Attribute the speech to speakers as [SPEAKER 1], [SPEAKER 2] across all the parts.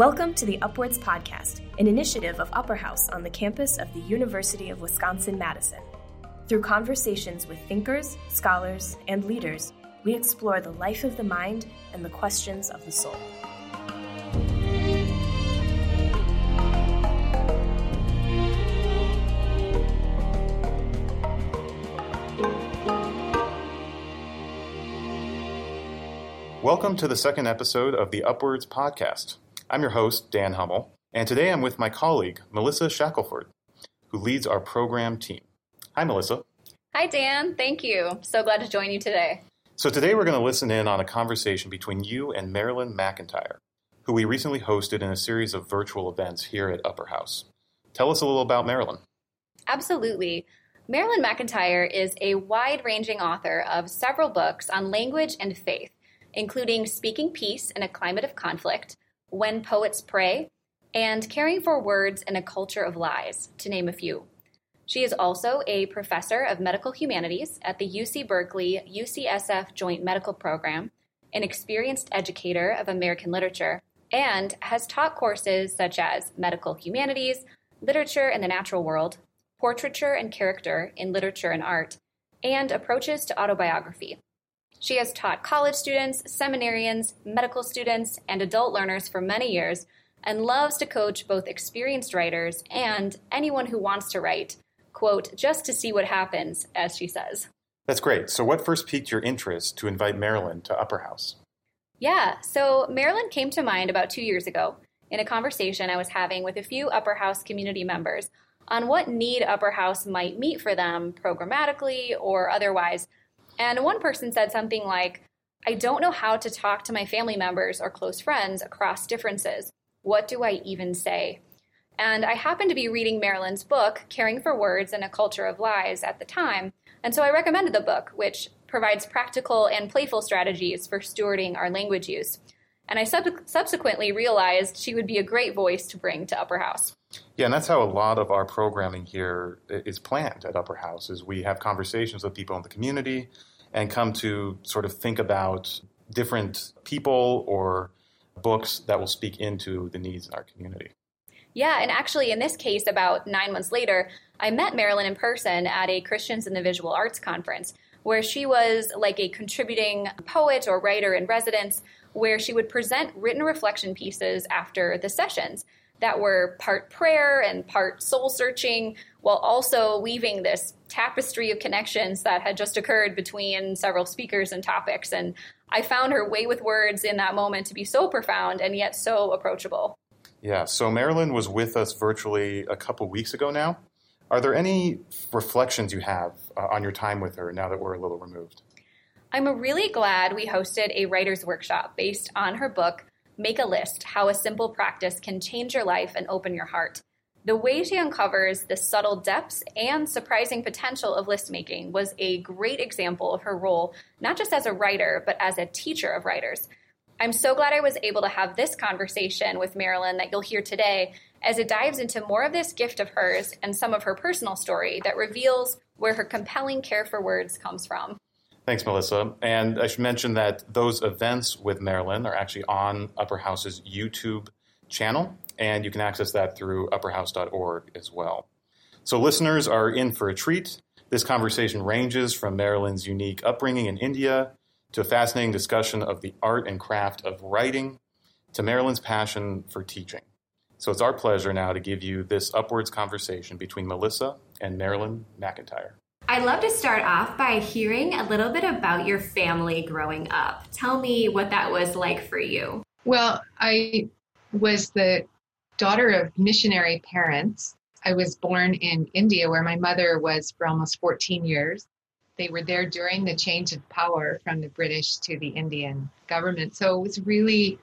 [SPEAKER 1] Welcome to the UpWords Podcast, an initiative of Upper House on the campus of the University of Wisconsin Madison. Through conversations with thinkers, scholars, and leaders, we explore the life of the mind and the questions of the soul.
[SPEAKER 2] Welcome to the second episode of the UpWords Podcast. I'm your host, Dan Hummel, and today I'm with my colleague, Melissa Shackelford, who leads our program team. Hi, Melissa.
[SPEAKER 3] Hi, Dan. Thank you. So glad to join you today.
[SPEAKER 2] So, today we're going to listen in on a conversation between you and Marilyn McEntyre, who we recently hosted in a series of virtual events here at Upper House. Tell us a little about Marilyn.
[SPEAKER 3] Absolutely. Marilyn McEntyre is a wide ranging author of several books on language and faith including Speaking Peace in a Climate of Conflict, When Poets Pray, and Caring for Words in a Culture of Lies, to name a few. She is also a professor of medical humanities at the UC Berkeley UCSF Joint Medical Program, an experienced educator of American literature, and has taught courses such as medical humanities, literature in the natural world, portraiture and character in literature and art, and approaches to autobiography. She has taught college students, seminarians, medical students, and adult learners for many years and loves to coach both experienced writers and anyone who wants to write, quote, just to see what happens, as she says.
[SPEAKER 2] That's great. So, what first piqued your interest to invite Marilyn to Upper House?
[SPEAKER 3] Yeah, so Marilyn came to mind about two years ago in a conversation I was having with a few Upper House community members on what need Upper House might meet for them programmatically or otherwise and one person said something like, I don't know how to talk to my family members or close friends across differences. What do I even say? And I happened to be reading Marilyn's book, Caring for Words in a Culture of Lies, at the time. And so I recommended the book, which provides practical and playful strategies for stewarding our language use. And I sub- subsequently realized she would be a great voice to bring to Upper House.
[SPEAKER 2] Yeah, and that's how a lot of our programming here is planned at Upper House. Is we have conversations with people in the community, and come to sort of think about different people or books that will speak into the needs in our community.
[SPEAKER 3] Yeah, and actually, in this case, about nine months later, I met Marilyn in person at a Christians in the Visual Arts conference, where she was like a contributing poet or writer in residence, where she would present written reflection pieces after the sessions that were part prayer and part soul searching, while also weaving this tapestry of connections that had just occurred between several speakers and topics. And I found her way with words in that moment to be so profound and yet so approachable.
[SPEAKER 2] Yeah, so Marilyn was with us virtually a couple weeks ago now. Are there any reflections you have uh, on your time with her now that we're a little removed?
[SPEAKER 3] I'm really glad we hosted a writer's workshop based on her book, Make a List How a Simple Practice Can Change Your Life and Open Your Heart. The way she uncovers the subtle depths and surprising potential of list making was a great example of her role, not just as a writer, but as a teacher of writers. I'm so glad I was able to have this conversation with Marilyn that you'll hear today, as it dives into more of this gift of hers and some of her personal story that reveals where her compelling care for words comes from.
[SPEAKER 2] Thanks, Melissa. And I should mention that those events with Marilyn are actually on Upper House's YouTube channel, and you can access that through upperhouse.org as well. So, listeners are in for a treat. This conversation ranges from Marilyn's unique upbringing in India to a fascinating discussion of the art and craft of writing to Marilyn's passion for teaching. So, it's our pleasure now to give you this UpWords conversation between Melissa and Marilyn McEntyre.
[SPEAKER 4] I'd love to start off by hearing a little bit about your family growing up. Tell me what that was like for you.
[SPEAKER 5] Well, I was the daughter of missionary parents. I was born in India, where my mother was for almost 14 years. They were there during the change of power from the British to the Indian government. So it was really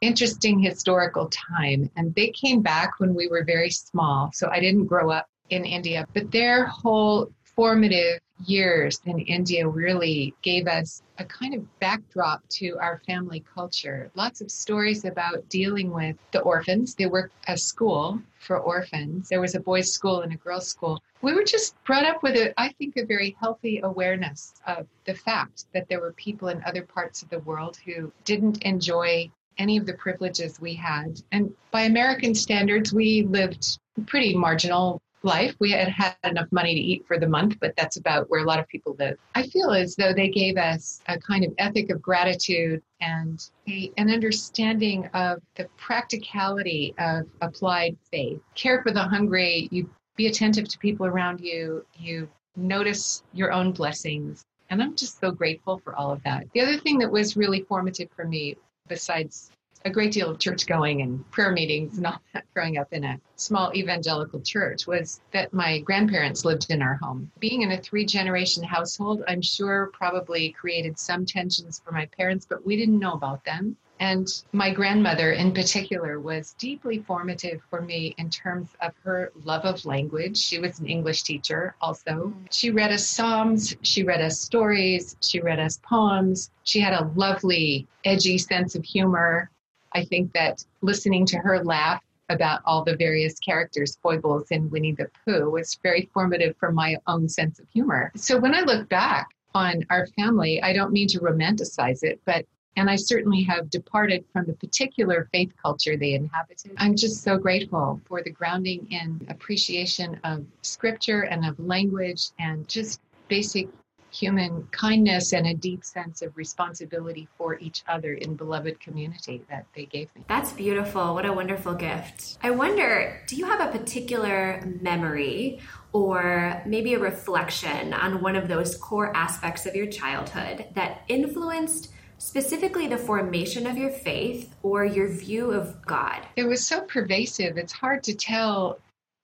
[SPEAKER 5] interesting historical time. And they came back when we were very small. So I didn't grow up in India, but their whole formative years in India really gave us a kind of backdrop to our family culture. Lots of stories about dealing with the orphans. They worked a school for orphans. There was a boys' school and a girls' school. We were just brought up with, a, I think, a very healthy awareness of the fact that there were people in other parts of the world who didn't enjoy any of the privileges we had. And by American standards, we lived pretty marginal life. We had had enough money to eat for the month, but that's about where a lot of people live. I feel as though they gave us a kind of ethic of gratitude and a, an understanding of the practicality of applied faith. Care for the hungry, you be attentive to people around you, you notice your own blessings. And I'm just so grateful for all of that. The other thing that was really formative for me, besides a great deal of church going and prayer meetings and all that growing up in a small evangelical church was that my grandparents lived in our home. Being in a three generation household, I'm sure probably created some tensions for my parents, but we didn't know about them. And my grandmother, in particular, was deeply formative for me in terms of her love of language. She was an English teacher also. Mm. She read us Psalms, she read us stories, she read us poems. She had a lovely, edgy sense of humor. I think that listening to her laugh about all the various characters, foibles in Winnie the Pooh, was very formative for my own sense of humor. So when I look back on our family, I don't mean to romanticize it, but and I certainly have departed from the particular faith culture they inhabited. I'm just so grateful for the grounding in appreciation of scripture and of language and just basic human kindness and a deep sense of responsibility for each other in beloved community that they gave me.
[SPEAKER 3] That's beautiful. What a wonderful gift. I wonder, do you have a particular memory or maybe a reflection on one of those core aspects of your childhood that influenced specifically the formation of your faith or your view of God?
[SPEAKER 5] It was so pervasive, it's hard to tell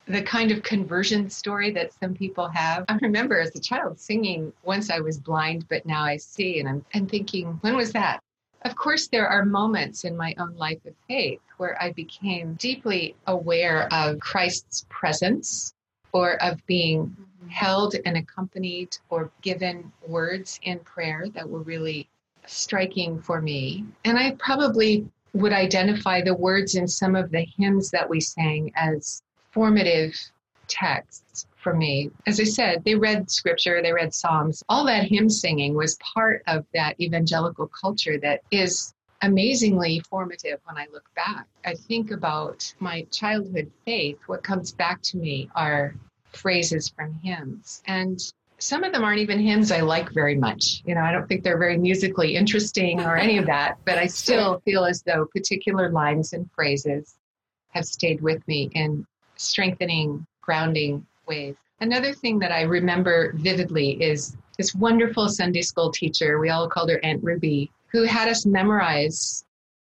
[SPEAKER 5] the kind of conversion story that some people have. I remember as a child singing, once I was blind, but now I see, and I'm and thinking, when was that? Of course, there are moments in my own life of faith where I became deeply aware of Christ's presence or of being mm-hmm. held and accompanied or given words in prayer that were really striking for me. And I probably would identify the words in some of the hymns that we sang as formative texts for me. As I said, they read scripture, they read Psalms. All that hymn singing was part of that evangelical culture that is amazingly formative when I look back. I think about my childhood faith. What comes back to me are phrases from hymns. And some of them aren't even hymns I like very much. You know, I don't think they're very musically interesting or any of that, but I still feel as though particular lines and phrases have stayed with me in strengthening, grounding ways. Another thing that I remember vividly is this wonderful Sunday school teacher, we all called her Aunt Ruby, who had us memorize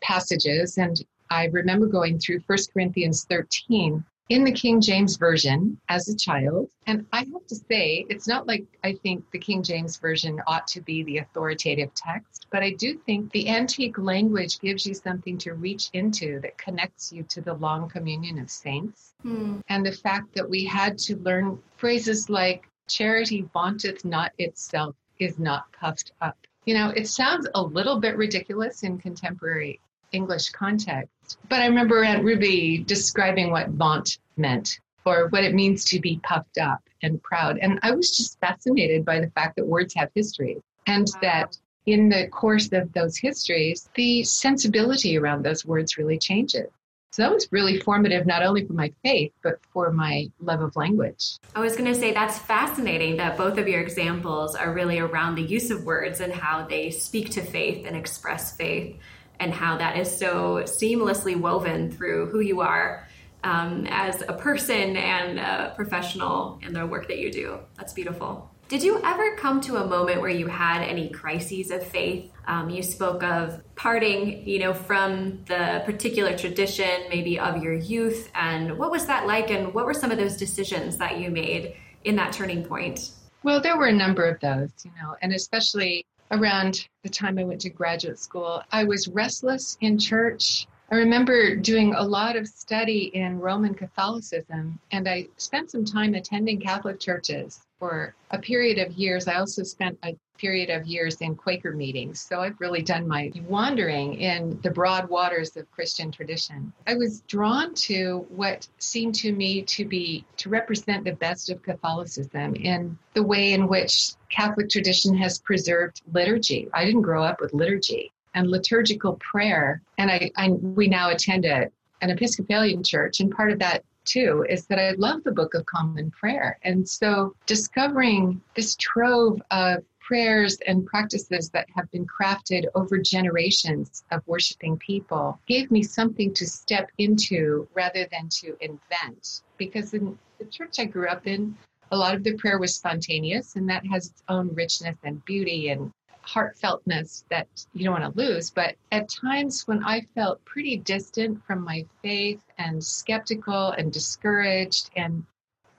[SPEAKER 5] passages. And I remember going through 1 Corinthians 13 in the King James Version as a child. And I have to say, it's not like I think the King James Version ought to be the authoritative text, but I do think the antique language gives you something to reach into that connects you to the long communion of saints. Hmm. And the fact that we had to learn phrases like, charity vaunteth not itself, is not puffed up. You know, it sounds a little bit ridiculous in contemporary English context. But I remember Aunt Ruby describing what vaunt meant or what it means to be puffed up and proud. And I was just fascinated by the fact that words have histories and wow. that in the course of those histories, the sensibility around those words really changes. So that was really formative, not only for my faith, but for my love of language.
[SPEAKER 3] I was going to say that's fascinating that both of your examples are really around the use of words and how they speak to faith and express faith and how that is so seamlessly woven through who you are um, as a person and a professional in the work that you do. That's beautiful. Did you ever come to a moment where you had any crises of faith? Um, you spoke of parting, you know, from the particular tradition, maybe of your youth, and what was that like? And what were some of those decisions that you made in that turning point?
[SPEAKER 5] Well, there were a number of those, you know, and especially around the time I went to graduate school, I was restless in church. I remember doing a lot of study in Roman Catholicism, and I spent some time attending Catholic churches for a period of years. I also spent a period of years in Quaker meetings. So I've really done my wandering in the broad waters of Christian tradition. I was drawn to what seemed to me to be to represent the best of Catholicism in the way in which Catholic tradition has preserved liturgy. I didn't grow up with liturgy. and liturgical prayer. And I, I we now attend a, an Episcopalian church, and part of that too is that I love the Book of Common Prayer. And so discovering this trove of prayers and practices that have been crafted over generations of worshiping people gave me something to step into rather than to invent. Because in the church I grew up in, a lot of the prayer was spontaneous, and that has its own richness and beauty and heartfeltness that you don't want to lose. But at times when I felt pretty distant from my faith and skeptical and discouraged, and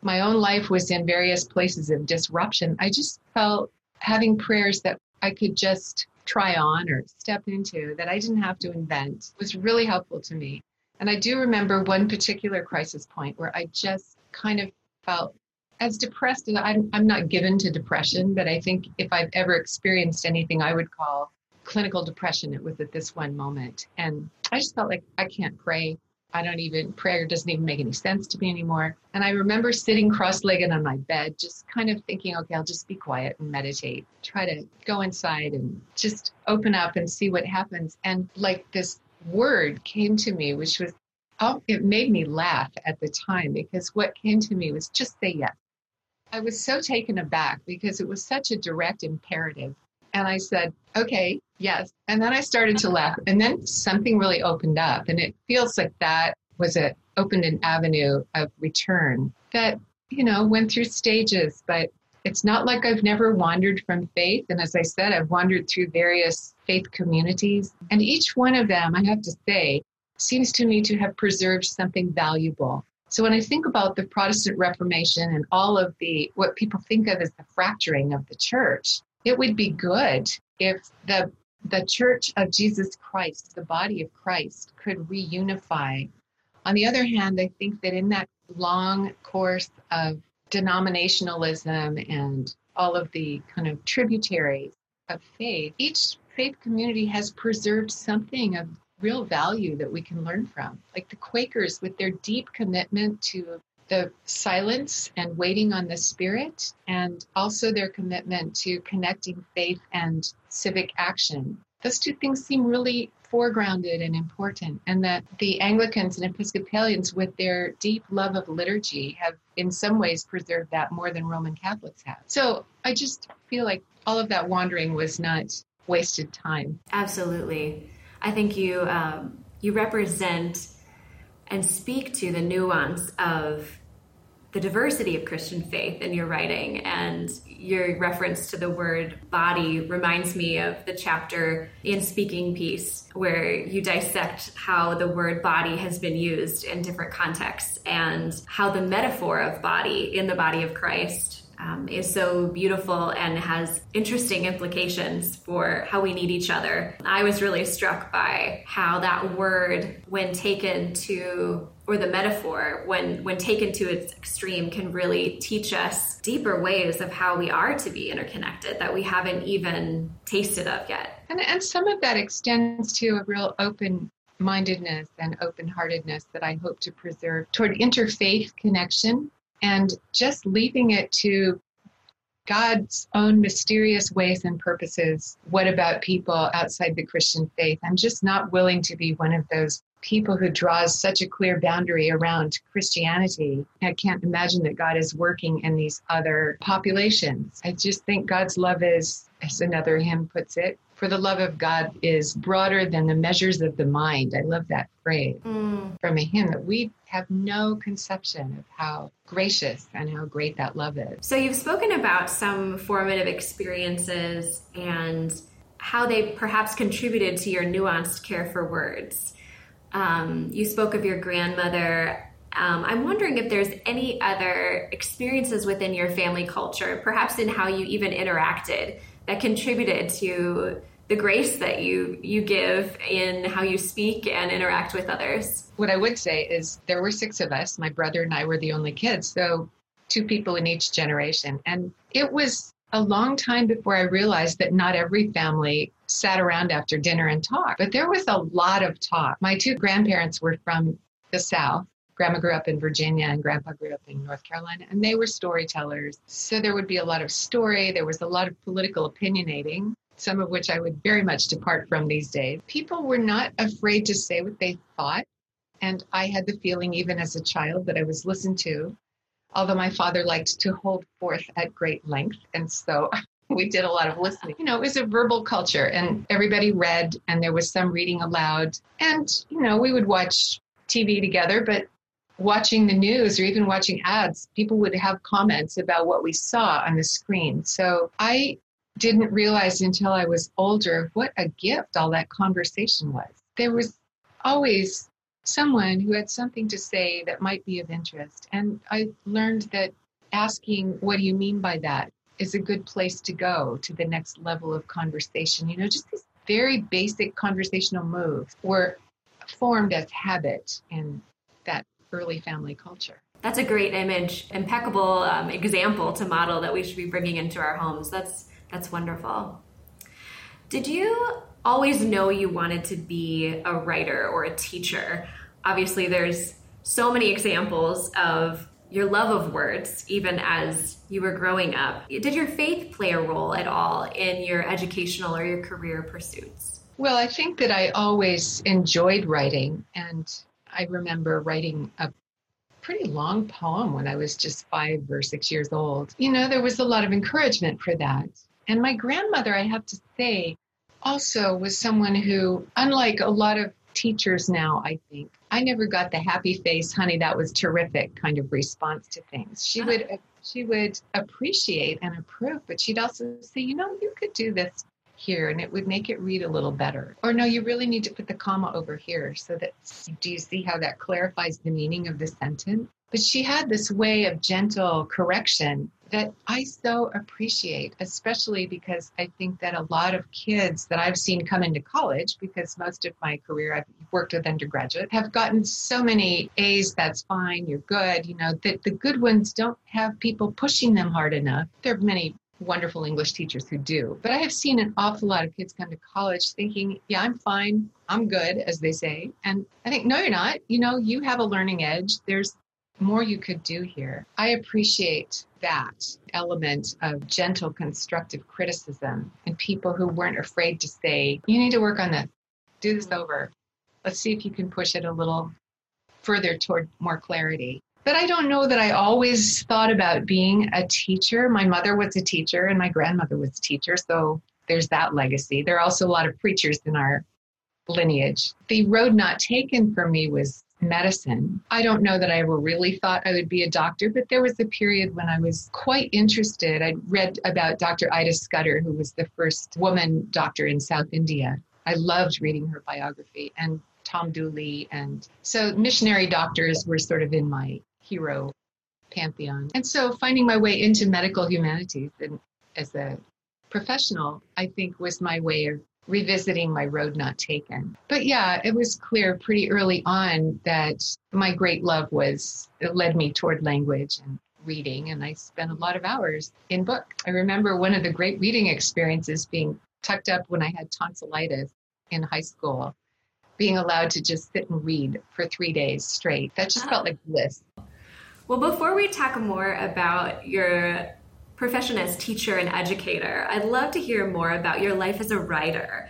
[SPEAKER 5] my own life was in various places of disruption, I just felt having prayers that I could just try on or step into that I didn't have to invent was really helpful to me. And I do remember one particular crisis point where I just kind of felt as depressed and I'm, I'm not given to depression but i think if i've ever experienced anything i would call clinical depression it was at this one moment and i just felt like i can't pray i don't even prayer doesn't even make any sense to me anymore. And i remember sitting cross-legged on my bed just kind of thinking okay i'll just be quiet and meditate try to go inside and just open up and see what happens. And like this word came to me which was oh it made me laugh at the time because what came to me was just say yes. I was so taken aback because it was such a direct imperative. And I said, okay, yes. And then I started to laugh. And then something really opened up. And it feels like that was it opened an avenue of return that, you know, went through stages, but it's not like I've never wandered from faith. And as I said, I've wandered through various faith communities. And each one of them, I have to say, seems to me to have preserved something valuable. So when I think about the Protestant Reformation and all of the what people think of as the fracturing of the church, it would be good if the the church of Jesus Christ, the body of Christ, could reunify. On the other hand, I think that in that long course of denominationalism and all of the kind of tributaries of faith, each faith community has preserved something of real value that we can learn from. Like the Quakers, with their deep commitment to the silence and waiting on the Spirit, and also their commitment to connecting faith and civic action. Those two things seem really foregrounded and important, and that the Anglicans and Episcopalians, with their deep love of liturgy, have in some ways preserved that more than Roman Catholics have. So I just feel like all of that wandering was not wasted time.
[SPEAKER 3] Absolutely. I think you um, you represent and speak to the nuance of the diversity of Christian faith in your writing. And your reference to the word body reminds me of the chapter in Speaking Peace, where you dissect how the word body has been used in different contexts and how the metaphor of body in the body of Christ um, is so beautiful and has interesting implications for how we need each other. I was really struck by how that word, when taken to or the metaphor when when taken to its extreme can really teach us deeper ways of how we are to be interconnected that we haven't even tasted of yet
[SPEAKER 5] and, and some of that extends to a real open mindedness and open heartedness that i hope to preserve toward interfaith connection and just leaving it to God's own mysterious ways and purposes. What about people outside the Christian faith? I'm just not willing to be one of those people who draws such a clear boundary around Christianity. I can't imagine that God is working in these other populations. I just think God's love is, as another hymn puts it, for the love of God is broader than the measures of the mind. I love that phrase mm. from a hymn that we have no conception of how gracious and how great that love is.
[SPEAKER 3] So you've spoken about some formative experiences and how they perhaps contributed to your nuanced care for words. Um, you spoke of your grandmother. Um, I'm wondering if there's any other experiences within your family culture, perhaps in how you even interacted, that contributed to the grace that you you give in how you speak and interact with others.
[SPEAKER 5] What I would say is there were six of us. My brother and I were the only kids, so two people in each generation, and it was a long time before I realized that not every family sat around after dinner and talked, but there was a lot of talk. My two grandparents were from the South, Grandma grew up in Virginia and Grandpa grew up in North Carolina, and they were storytellers. So there would be a lot of story. There was a lot of political opinionating. Some of which I would very much depart from these days. People were not afraid to say what they thought. And I had the feeling, even as a child, that I was listened to, although my father liked to hold forth at great length. And so we did a lot of listening. You know, it was a verbal culture, and everybody read, and there was some reading aloud. And, you know, we would watch TV together, but watching the news or even watching ads, people would have comments about what we saw on the screen. So I didn't realize until I was older what a gift all that conversation was. There was always someone who had something to say that might be of interest. And I learned that asking, What do you mean by that? is a good place to go to the next level of conversation. You know, just these very basic conversational moves were formed as habit in that early family culture.
[SPEAKER 3] That's a great image, impeccable um, example to model that we should be bringing into our homes. That's that's wonderful. Did you always know you wanted to be a writer or a teacher? Obviously, there's so many examples of your love of words, even as you were growing up. Did your faith play a role at all in your educational or your career pursuits?
[SPEAKER 5] Well, I think that I always enjoyed writing, and I remember writing a pretty long poem when I was just five or six years old. You know, there was a lot of encouragement for that. And my grandmother, I have to say, also was someone who, unlike a lot of teachers now, I think, I never got the happy face, honey, that was terrific kind of response to things. She ah. would she would appreciate and approve, but she'd also say, you know, you could do this here and it would make it read a little better. Or no, you really need to put the comma over here so that do you see how that clarifies the meaning of the sentence? But she had this way of gentle correction that I so appreciate, especially because I think that a lot of kids that I've seen come into college, because most of my career I've worked with undergraduate, have gotten so many A's, that's fine, you're good, you know, that the good ones don't have people pushing them hard enough. There are many wonderful English teachers who do. But I have seen an awful lot of kids come to college thinking, yeah, I'm fine, I'm good, as they say. And I think, no, you're not. You know, you have a learning edge. There's more you could do here. I appreciate that element of gentle, constructive criticism and people who weren't afraid to say, you need to work on this, do this over. Let's see if you can push it a little further toward more clarity. But I don't know that I always thought about being a teacher. My mother was a teacher and my grandmother was a teacher, so there's that legacy. There are also a lot of preachers in our lineage. The road not taken for me was medicine. I don't know that I ever really thought I would be a doctor, but there was a period when I was quite interested. I read about Dr. Ida Scudder, who was the first woman doctor in South India. I loved reading her biography and Tom Dooley. And so missionary doctors were sort of in my hero pantheon. And so finding my way into medical humanities and as a professional, I think was my way of revisiting my road not taken. But yeah, it was clear pretty early on that my great love was, it led me toward language and reading, and I spent a lot of hours in book. I remember one of the great reading experiences being tucked up when I had tonsillitis in high school, being allowed to just sit and read for three days straight. That just felt like bliss.
[SPEAKER 3] Well, before we talk more about your profession as teacher and educator, I'd love to hear more about your life as a writer.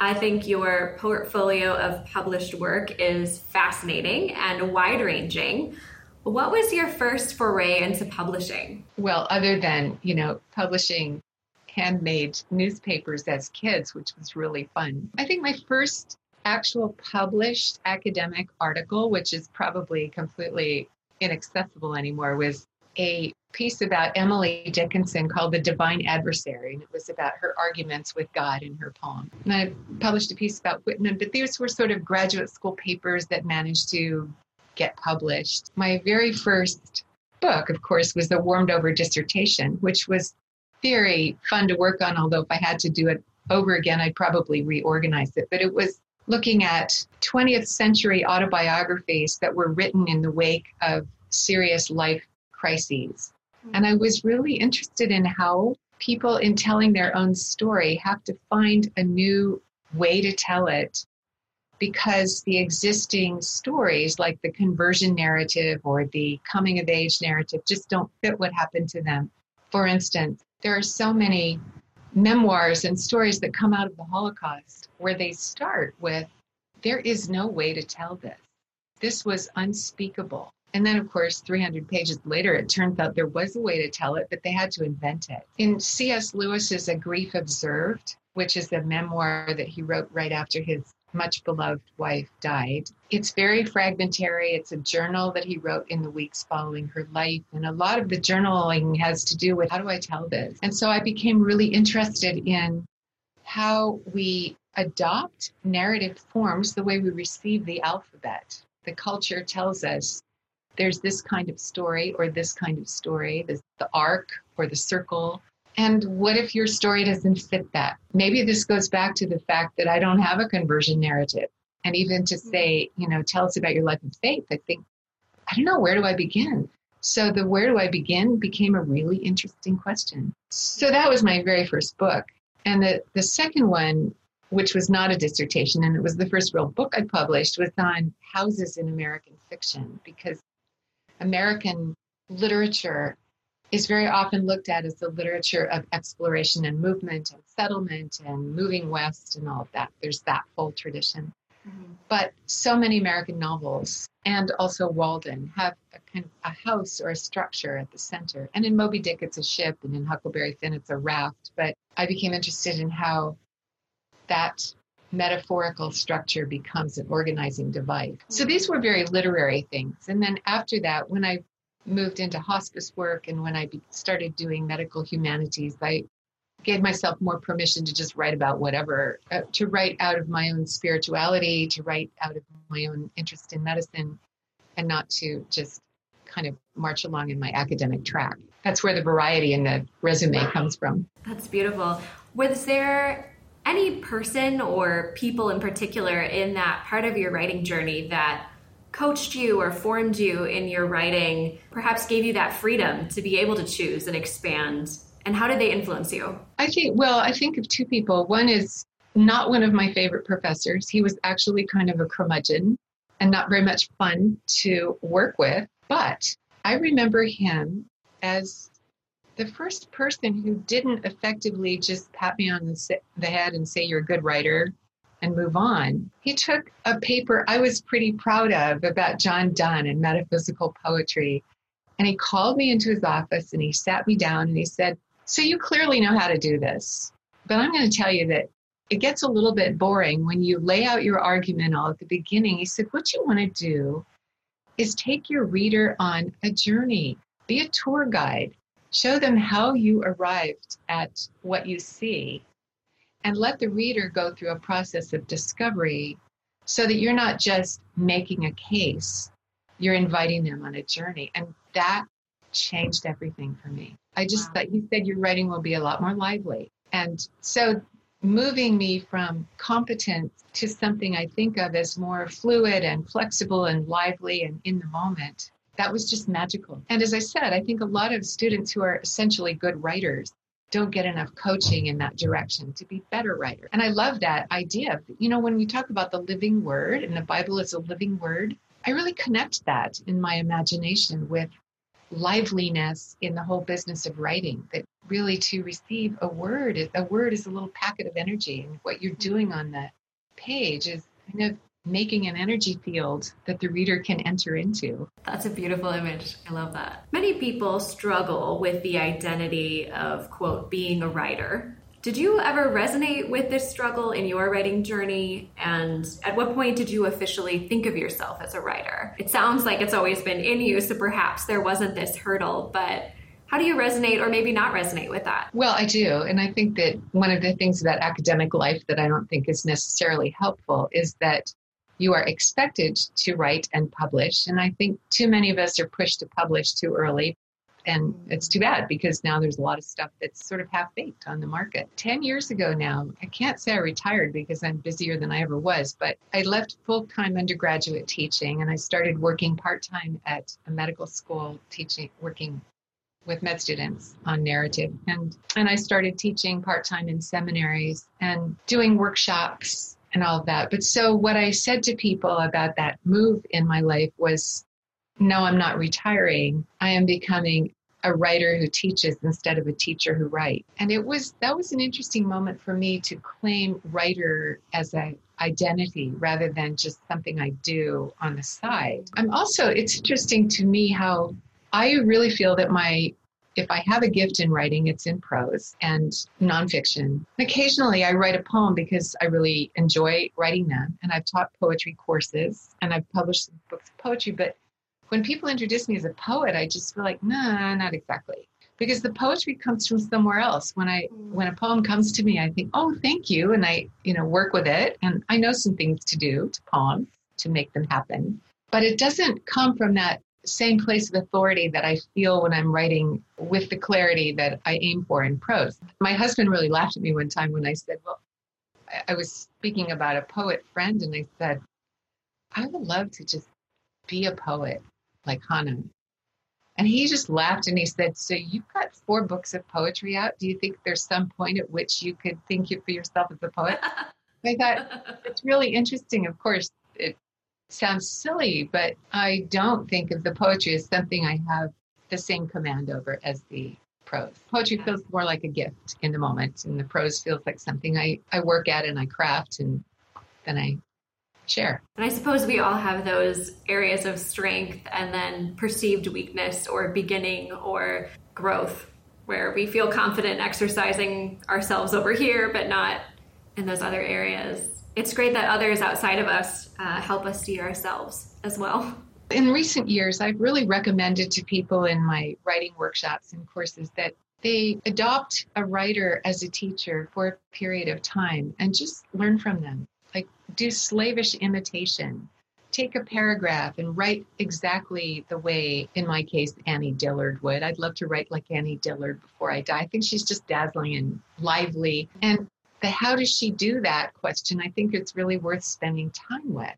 [SPEAKER 3] I think your portfolio of published work is fascinating and wide ranging. What was your first foray into publishing?
[SPEAKER 5] Well, other than, you know, publishing handmade newspapers as kids, which was really fun. I think my first actual published academic article, which is probably completely inaccessible anymore, was a piece about Emily Dickinson called The Divine Adversary, and it was about her arguments with God in her poem. And I published a piece about Whitman, but these were sort of graduate school papers that managed to get published. My very first book, of course, was the Warmed Over dissertation, which was very fun to work on, although if I had to do it over again, I'd probably reorganize it. But it was looking at 20th century autobiographies that were written in the wake of serious life crises. And I was really interested in how people, in telling their own story, have to find a new way to tell it because the existing stories, like the conversion narrative or the coming of age narrative, just don't fit what happened to them. For instance, there are so many memoirs and stories that come out of the Holocaust where they start with, there is no way to tell this. This was unspeakable. And then, of course, 300 pages later, it turns out there was a way to tell it, but they had to invent it. In C.S. Lewis's A Grief Observed, which is a memoir that he wrote right after his much beloved wife died. It's very fragmentary. It's a journal that he wrote in the weeks following her life. And a lot of the journaling has to do with how do I tell this? And so I became really interested in how we adopt narrative forms the way we receive the alphabet. The culture tells us there's this kind of story or this kind of story, the, the arc or the circle and what if your story doesn't fit that? Maybe this goes back to the fact that I don't have a conversion narrative. And even to say, you know, tell us about your life of faith, I think, I don't know, where do I begin? So the where do I begin became a really interesting question. So that was my very first book. And the, the second one, which was not a dissertation, and it was the first real book I published, was on houses in American fiction because American literature is very often looked at as the literature of exploration and movement and settlement and moving west and all of that. There's that whole tradition. Mm-hmm. But so many American novels and also Walden have a kind of a house or a structure at the center. And in Moby Dick, it's a ship, and in Huckleberry Finn, it's a raft. But I became interested in how that metaphorical structure becomes an organizing device. So these were very literary things. And then after that, when I moved into hospice work and when I started doing medical humanities, I gave myself more permission to just write about whatever, uh, to write out of my own spirituality, to write out of my own interest in medicine, and not to just kind of march along in my academic track. That's where the variety in the resume comes from.
[SPEAKER 3] That's beautiful. Was there any person or people in particular in that part of your writing journey that coached you or formed you in your writing, perhaps gave you that freedom to be able to choose and expand? And how did they influence you?
[SPEAKER 5] I think, well, I think of two people. One is not one of my favorite professors. He was actually kind of a curmudgeon and not very much fun to work with. But I remember him as the first person who didn't effectively just pat me on the, head and say, You're a good writer and move on. He took a paper I was pretty proud of about John Donne and metaphysical poetry. And he called me into his office and he sat me down and he said, So you clearly know how to do this. But I'm going to tell you that it gets a little bit boring when you lay out your argument all at the beginning. He said, What you want to do is take your reader on a journey, be a tour guide, show them how you arrived at what you see and let the reader go through a process of discovery so that you're not just making a case, you're inviting them on a journey. And that changed everything for me. I just wow. thought he said your writing will be a lot more lively. And so moving me from competent to something I think of as more fluid and flexible and lively and in the moment, that was just magical. And as I said, I think a lot of students who are essentially good writers don't get enough coaching in that direction to be better writer. And I love that idea. You know, when we talk about the living word and the Bible is a living word, I really connect that in my imagination with liveliness in the whole business of writing that really to receive a word a word is a little packet of energy and what you're doing on the page is kind of making an energy field that the reader can enter into.
[SPEAKER 3] That's a beautiful image. I love that. Many people struggle with the identity of, quote, being a writer. Did you ever resonate with this struggle in your writing journey? And at what point did you officially think of yourself as a writer? It sounds like it's always been in you, so perhaps there wasn't this hurdle, but how do you resonate or maybe not resonate with that?
[SPEAKER 5] Well, I do. And I think that one of the things about academic life that I don't think is necessarily helpful is that you are expected to write and publish. And I think too many of us are pushed to publish too early. And mm-hmm. it's too bad because now there's a lot of stuff that's sort of half baked on the market. 10 years ago now, I can't say I retired because I'm busier than I ever was, but I left full time undergraduate teaching and I started working part time at a medical school teaching, working with med students on narrative and and I started teaching part-time in seminaries and doing workshops and all of that. But so what I said to people about that move in my life was no, I'm not retiring. I am becoming a writer who teaches instead of a teacher who writes. And it was that was an interesting moment for me to claim writer as a identity rather than just something I do on the side. I'm also it's interesting to me how I really feel that my if I have a gift in writing, it's in prose and nonfiction. Occasionally, I write a poem because I really enjoy writing them. And I've taught poetry courses and I've published some books of poetry. But when people introduce me as a poet, I just feel like, nah, not exactly. Because the poetry comes from somewhere else. When I mm. when a poem comes to me, I think, oh, thank you, and I, you know, work with it. And I know some things to do to poems to make them happen. But it doesn't come from that same place of authority that I feel when I'm writing with the clarity that I aim for in prose. My husband really laughed at me one time when I said, Well, I was speaking about a poet friend, and I said, I would love to just be a poet like Hannah. And he just laughed and he said, So you've got four books of poetry out. Do you think there's some point at which you could think for yourself as a poet? I thought it's really interesting. Of course, it sounds silly, but I don't think of the poetry as something I have the same command over as the prose. Poetry feels more like a gift in the moment, and the prose feels like something I, I work at and I craft and then I share.
[SPEAKER 3] And I suppose we all have those areas of strength and then perceived weakness or beginning or growth where we feel confident exercising ourselves over here, but not in those other areas it's great that others outside of us uh, help us see ourselves as well.
[SPEAKER 5] In recent years, I've really recommended to people in my writing workshops and courses that they adopt a writer as a teacher for a period of time and just learn from them. Like, do slavish imitation. Take a paragraph and write exactly the way, in my case, Annie Dillard would. I'd love to write like Annie Dillard before I die. I think she's just dazzling and lively. And the how does she do that question, I think it's really worth spending time with.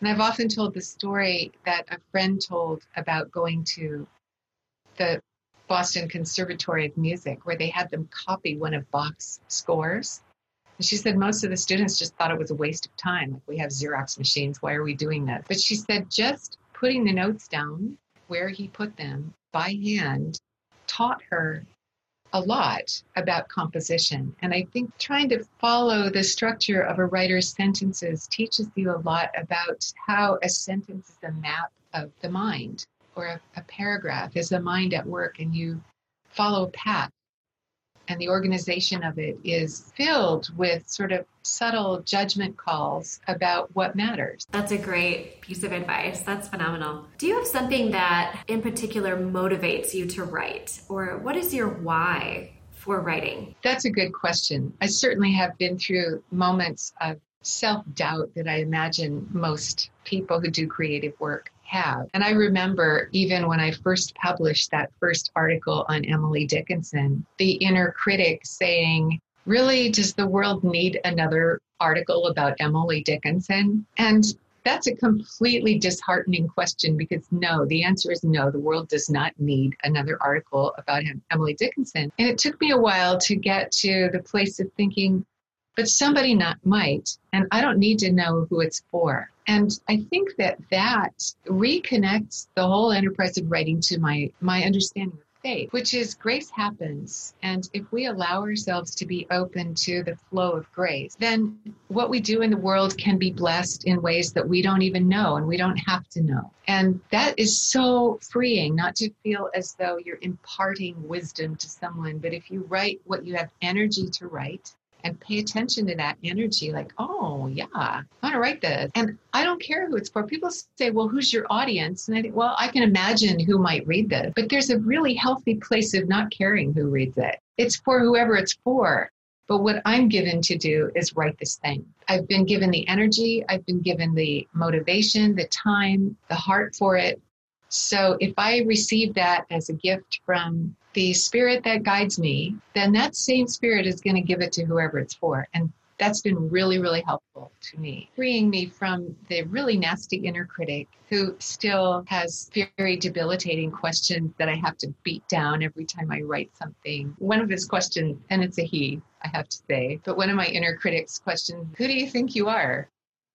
[SPEAKER 5] And I've often told the story that a friend told about going to the Boston Conservatory of Music, where they had them copy one of Bach's scores. And she said most of the students just thought it was a waste of time. Like, we have Xerox machines, why are we doing this? But she said just putting the notes down where he put them by hand taught her a lot about composition. And I think trying to follow the structure of a writer's sentences teaches you a lot about how a sentence is a map of the mind, or a, a paragraph is a mind at work, and you follow a path and the organization of it is filled with sort of subtle judgment calls about what matters.
[SPEAKER 3] That's a great piece of advice. That's phenomenal. Do you have something that in particular motivates you to write, or what is your why for writing?
[SPEAKER 5] That's a good question. I certainly have been through moments of self doubt that I imagine most people who do creative work have. And I remember even when I first published that first article on Emily Dickinson, the inner critic saying, Really, does the world need another article about Emily Dickinson? And that's a completely disheartening question because no, the answer is no, the world does not need another article about Emily Dickinson. And it took me a while to get to the place of thinking, but somebody not might, and I don't need to know who it's for. And I think that that reconnects the whole enterprise of writing to my my understanding of faith, which is grace happens. And if we allow ourselves to be open to the flow of grace, then what we do in the world can be blessed in ways that we don't even know and we don't have to know. And that is so freeing, not to feel as though you're imparting wisdom to someone, but if you write what you have energy to write, and pay attention to that energy like oh yeah i want to write this. And i don't care who it's for. People say well who's your audience? And i think well i can imagine who might read this but there's a really healthy place of not caring who reads it. It's for whoever it's for. But what i'm given to do is write this thing. I've been given the energy i've been given the motivation the time the heart for it. So if I receive that as a gift from the spirit that guides me, then that same spirit is going to give it to whoever it's for. And that's been really, really helpful to me, freeing me from the really nasty inner critic who still has very debilitating questions that I have to beat down every time I write something. One of his questions, and it's a he, I have to say, but one of my inner critics questions, who do you think you are?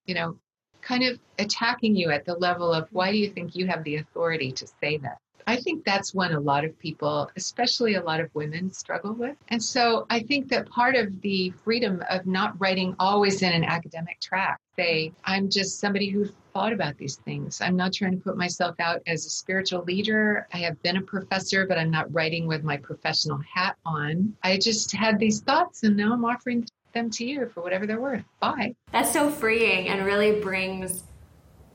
[SPEAKER 5] You know, kind of attacking you at the level of why do you think you have the authority to say that? I think that's one a lot of people, especially a lot of women, struggle with. And so I think that part of the freedom of not writing always in an academic track, say, I'm just somebody who thought about these things. I'm not trying to put myself out as a spiritual leader. I have been a professor, but I'm not writing with my professional hat on. I just had these thoughts and now I'm offering them to you for whatever they're worth. Bye.
[SPEAKER 3] That's so freeing and really brings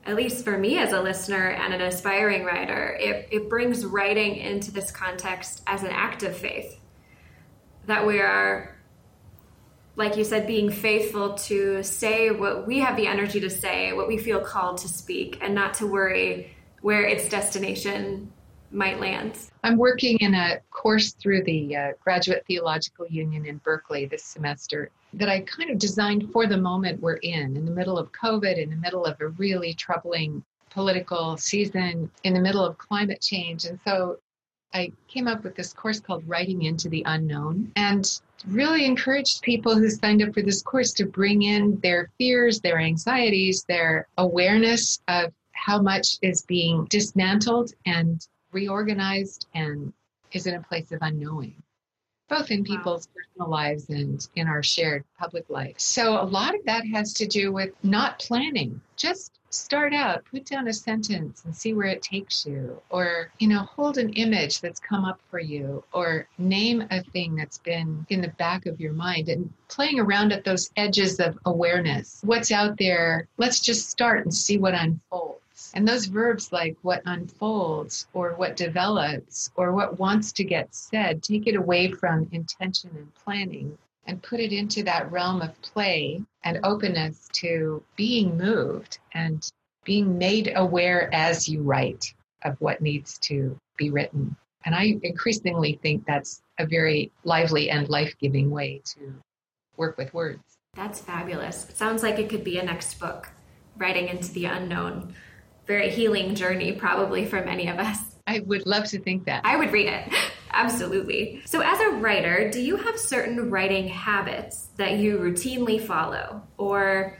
[SPEAKER 3] at least for me as a listener and an aspiring writer, it, it brings writing into this context as an act of faith. That we are, like you said, being faithful to say what we have the energy to say, what we feel called to speak, and not to worry where its destination might land.
[SPEAKER 5] I'm working in a course through the uh, Graduate Theological Union in Berkeley this semester that I kind of designed for the moment we're in, in the middle of COVID, in the middle of a really troubling political season, in the middle of climate change. And so I came up with this course called Writing into the Unknown and really encouraged people who signed up for this course to bring in their fears, their anxieties, their awareness of how much is being dismantled and reorganized and is in a place of unknowing both in people's wow. personal lives and in our shared public life. So a lot of that has to do with not planning. Just start out, put down a sentence and see where it takes you or, you know, hold an image that's come up for you or name a thing that's been in the back of your mind and playing around at those edges of awareness. What's out there? Let's just start and see what unfolds. And those verbs like what unfolds or what develops or what wants to get said, take it away from intention and planning and put it into that realm of play and openness to being moved and being made aware as you write of what needs to be written. And I increasingly think that's a very lively and life giving way to work with words.
[SPEAKER 3] That's fabulous. It sounds like it could be a next book, Writing into the Unknown very healing journey, probably for many of us.
[SPEAKER 5] I would love to think that.
[SPEAKER 3] I would read it. Absolutely. So, as a writer, do you have certain writing habits that you routinely follow or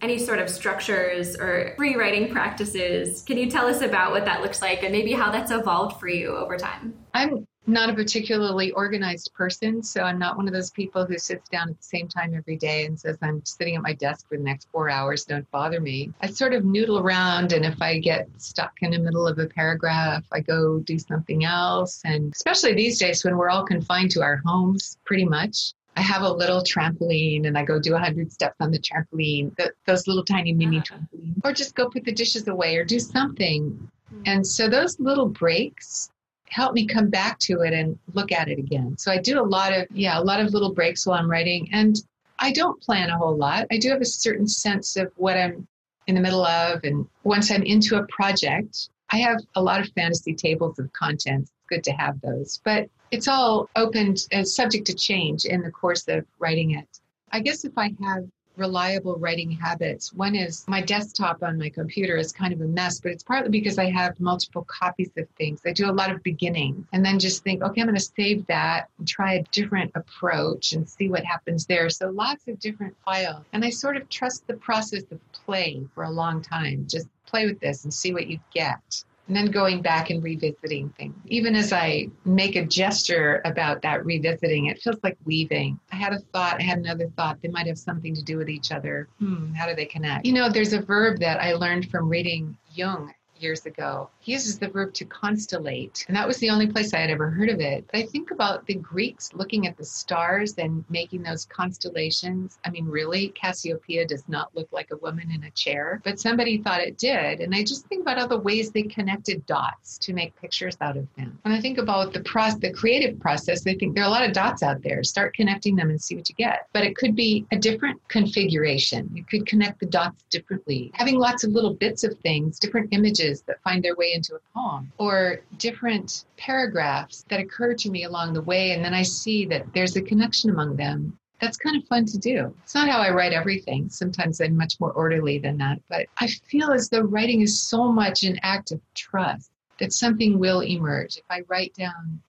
[SPEAKER 3] any sort of structures or free writing practices? Can you tell us about what that looks like and maybe how that's evolved for you over time?
[SPEAKER 5] I'm not a particularly organized person, so I'm not one of those people who sits down at the same time every day and says, I'm sitting at my desk for the next four hours, don't bother me. I sort of noodle around, and if I get stuck in the middle of a paragraph, I go do something else. And especially these days when we're all confined to our homes pretty much, I have a little trampoline and I go do 100 steps on the trampoline, the, those little tiny mini uh-huh. trampolines, or just go put the dishes away or do something. Hmm. And so those little breaks help me come back to it and look at it again. So I do a lot of, yeah, a lot of little breaks while I'm writing. And I don't plan a whole lot. I do have a certain sense of what I'm in the middle of. And once I'm into a project, I have a lot of fantasy tables of content. It's good to have those. But it's all open as uh, subject to change in the course of writing it. I guess if I have reliable writing habits. One is my desktop on my computer is kind of a mess, but it's partly because I have multiple copies of things. I do a lot of beginning and then just think, okay, I'm going to save that and try a different approach and see what happens there. So lots of different files. And I sort of trust the process of play for a long time. Just play with this and see what you get and then going back and revisiting things. Even as I make a gesture about that revisiting, it feels like weaving. I had a thought, I had another thought. They might have something to do with each other. Hmm, how do they connect? You know, there's a verb that I learned from reading Jung years ago. He uses the verb to constellate, and that was the only place I had ever heard of it. But I think about the Greeks looking at the stars and making those constellations. I mean, really, Cassiopeia does not look like a woman in a chair, but somebody thought it did. And I just think about all the ways they connected dots to make pictures out of them. When I think about the process, the creative process, I think there are a lot of dots out there. Start connecting them and see what you get. But it could be a different configuration. You could connect the dots differently. Having lots of little bits of things, different images that find their way into a poem or different paragraphs that occur to me along the way. And then I see that there's a connection among them. That's kind of fun to do. It's not how I write everything. Sometimes I'm much more orderly than that. But I feel as though writing is so much an act of trust that something will emerge. If I write down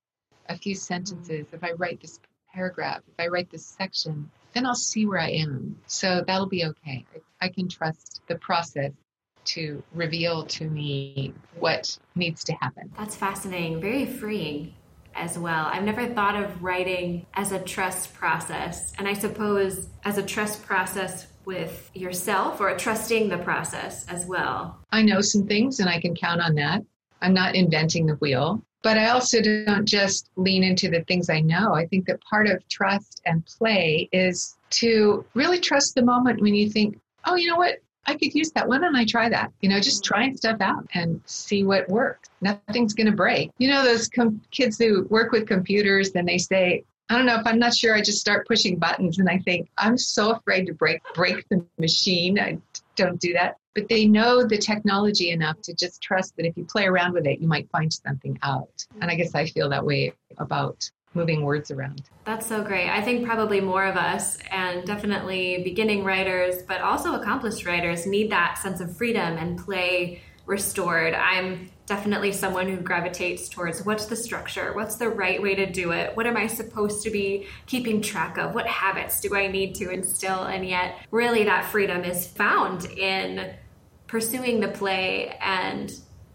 [SPEAKER 5] a few sentences, if I write this paragraph, if I write this section, then I'll see where I am. So that'll be okay. I, I, can trust the process to reveal to me what needs to happen.
[SPEAKER 3] That's fascinating, very freeing as well. I've never thought of writing as a trust process. And I suppose as a trust process with yourself or trusting the process as well.
[SPEAKER 5] I know some things and I can count on that. I'm not inventing the wheel. But I also don't just lean into the things I know. I think that part of trust and play is to really trust the moment when you think, oh, you know what? I could use that. Why don't I try that? You know, just trying stuff out and see what works. Nothing's going to break. You know, those com- kids who work with computers and they say, I don't know if I'm not sure. I just start pushing buttons and I think I'm so afraid to break break the machine. I don't do that. But they know the technology enough to just trust that if you play around with it, you might find something out. And I guess I feel that way about moving words around.
[SPEAKER 3] That's so great. I think probably more of us, and definitely beginning writers, but also accomplished writers, need that sense of freedom and play restored. I'm definitely someone who gravitates towards what's the structure? What's the right way to do it? What am I supposed to be keeping track of? What habits do I need to instill? And yet, really, that freedom is found in pursuing the play and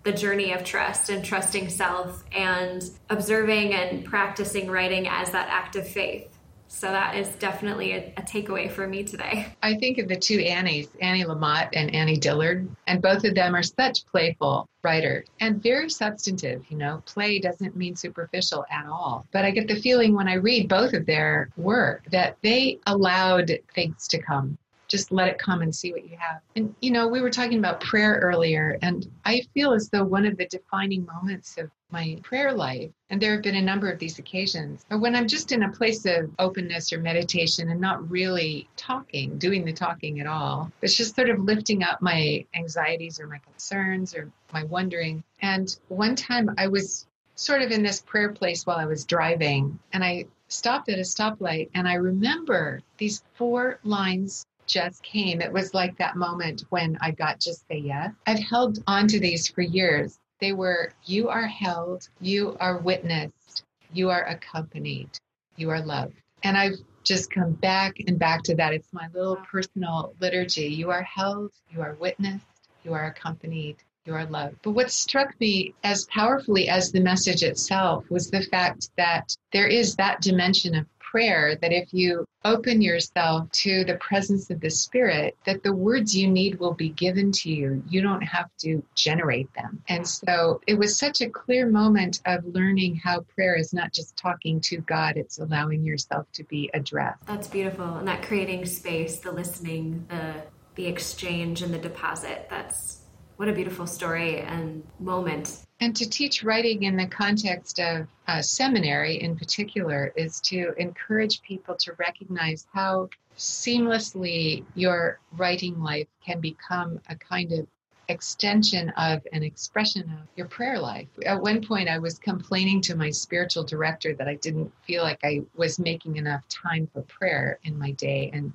[SPEAKER 3] the journey of trust and trusting self and observing and practicing writing as that act of faith. So that is definitely a, a, takeaway for me today.
[SPEAKER 5] I think of the two Annies, Annie Lamott and Annie Dillard, and both of them are such playful writers and very substantive. You know, play doesn't mean superficial at all. But I get the feeling when I read both of their work that they allowed things to come just let it come and see what you have. And, you know, we were talking about prayer earlier, and I feel as though one of the defining moments of my prayer life, and there have been a number of these occasions, when I'm just in a place of openness or meditation and not really talking, doing the talking at all. It's just sort of lifting up my anxieties or my concerns or my wondering. And one time I was sort of in this prayer place while I was driving, and I stopped at a stoplight and I remember these four lines just came. It was like that moment when I got just say yes. I've held on to these for years. They were you are held, you are witnessed, you are accompanied, you are loved. And I've just come back and back to that. It's my little personal liturgy. You are held, you are witnessed, you are accompanied, you are loved. But what struck me as powerfully as the message itself was the fact that there is that dimension of prayer that if you open yourself to the presence of the Spirit, that the words you need will be given to you. You don't have to generate them. And so it was such a clear moment of learning how prayer is not just talking to God, it's allowing yourself to be addressed.
[SPEAKER 3] That's beautiful. And that creating space, the listening, the the exchange and the deposit. That's what a beautiful story and moment.
[SPEAKER 5] And to teach writing in the context of seminary in particular is to encourage people to recognize how seamlessly your writing life can become a kind of extension of an expression of your prayer life. At one point, I was complaining to my spiritual director that I didn't feel like I was making enough time for prayer in my day. And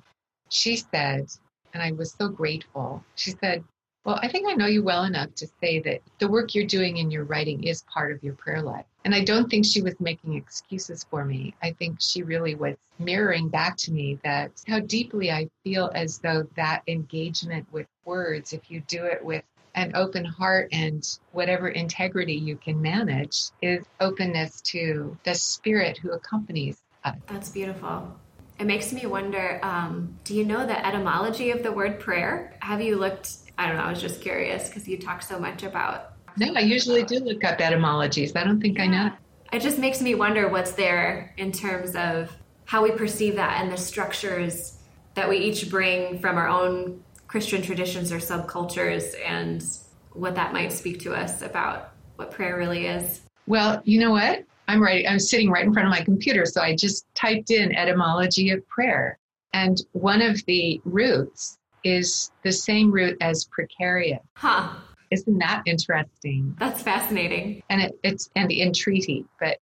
[SPEAKER 5] she said, and I was so grateful, she said, well, I think I know you well enough to say that the work you're doing in your writing is part of your prayer life. And I don't think she was making excuses for me. I think she really was mirroring back to me that how deeply I feel as though that engagement with words, if you do it with an open heart and whatever integrity you can manage, is openness to the spirit who accompanies us.
[SPEAKER 3] That's beautiful. It makes me wonder um, do you know the etymology of the word prayer? Have you looked I don't know. I was just curious because you talk so much about.
[SPEAKER 5] No, I usually do look up etymologies. I don't think yeah. I know.
[SPEAKER 3] It just makes me wonder what's there in terms of how we perceive that and the structures that we each bring from our own Christian traditions or subcultures and what that might speak to us about what prayer really is.
[SPEAKER 5] Well, you know what? I'm right. I'm sitting right in front of my computer, so I just typed in etymology of prayer, and one of the roots is the same root as precarious.
[SPEAKER 3] Huh.
[SPEAKER 5] Isn't that interesting?
[SPEAKER 3] That's fascinating.
[SPEAKER 5] And it, it's and the entreaty, but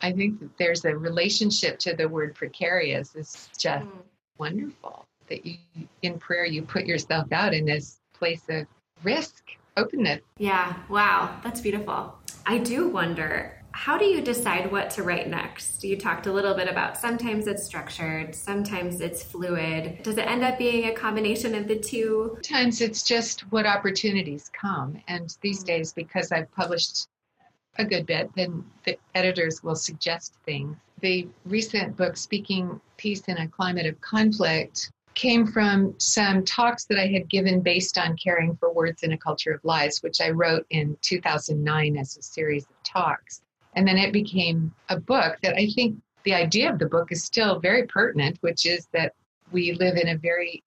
[SPEAKER 5] I think that there's a relationship to the word precarious It's just mm. wonderful. That you in prayer you put yourself out in this place of risk, openness.
[SPEAKER 3] Yeah, wow, that's beautiful. I do wonder How do you decide what to write next? You talked a little bit about sometimes it's structured, sometimes it's fluid. Does it end up being a combination of the two?
[SPEAKER 5] Sometimes it's just what opportunities come. And these mm-hmm. days, because I've published a good bit, then the editors will suggest things. The recent book, Speaking Peace in a Climate of Conflict, came from some talks that I had given based on caring for words in a culture of lies, which I wrote in 2009 as a series of talks. And then it became a book that I think the idea of the book is still very pertinent, which is that we live in a very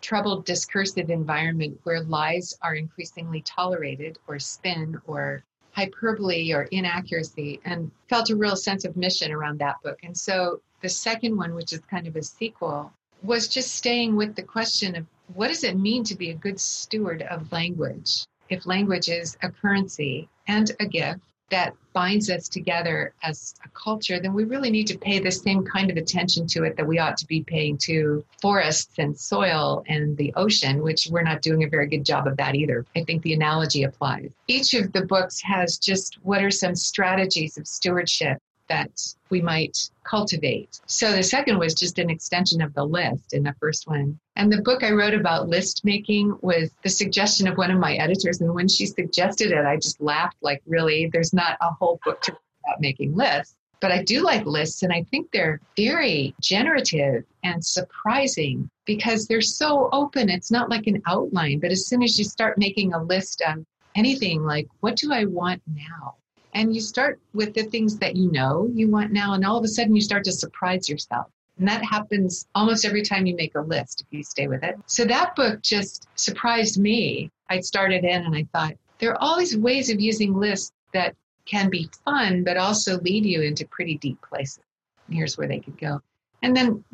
[SPEAKER 5] troubled discursive environment where lies are increasingly tolerated or spin or hyperbole or inaccuracy and felt a real sense of mission around that book. And so the second one, which is kind of a sequel, was just staying with the question of what does it mean to be a good steward of language? If language is a currency and a gift, that binds us together as a culture, then we really need to pay the same kind of attention to it that we ought to be paying to forests and soil and the ocean, which we're not doing a very good job of that either. I think the analogy applies. Each of the books has just what are some strategies of stewardship that we might cultivate. So the second was just an extension of the list in the first one. And the book I wrote about list making was the suggestion of one of my editors. And when she suggested it, I just laughed like, really, there's not a whole book to about making lists. But I do like lists, and I think they're very generative and surprising because they're so open. It's not like an outline, but as soon as you start making a list of anything like, what do I want now? And you start with the things that you know you want now, and all of a sudden you start to surprise yourself. And that happens almost every time you make a list if you stay with it. So that book just surprised me. I started in and I thought, there are all these ways of using lists that can be fun, but also lead you into pretty deep places. Here's where they could go. And then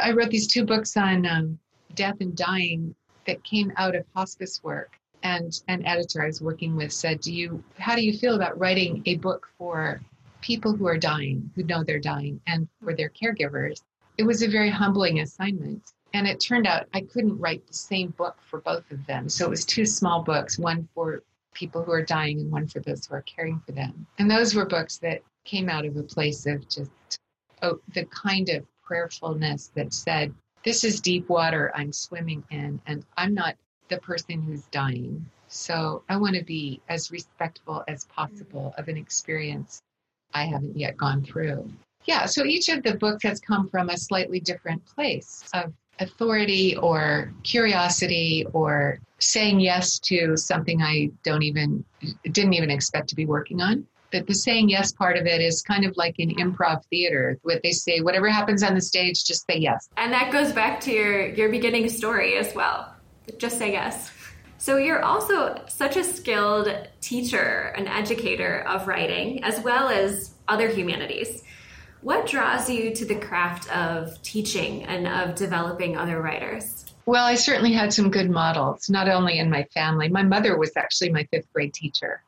[SPEAKER 5] I wrote these two books on um, death and dying that came out of hospice work and an editor I was working with said, "Do you how do you feel about writing a book for people who are dying, who know they're dying, and for their caregivers?" It was a very humbling assignment. And it turned out I couldn't write the same book for both of them. So it was two small books, one for people who are dying and one for those who are caring for them. And those were books that came out of a place of just oh, the kind of prayerfulness that said, This is deep water I'm swimming in, and I'm not the person who's dying. So I want to be as respectful as possible of an experience I haven't yet gone through. Yeah, so each of the books has come from a slightly different place of authority or curiosity or saying yes to something I don't even didn't even expect to be working on. But the saying yes part of it is kind of like an improv theater, what they say, whatever happens on the stage, just say yes.
[SPEAKER 3] And that goes back to your your beginning story as well just say yes. So you're also such a skilled teacher and educator of writing as well as other humanities. What draws you to the craft of teaching and of developing other writers?
[SPEAKER 5] Well, I certainly had some good models, not only in my family. My mother was actually my fifth grade teacher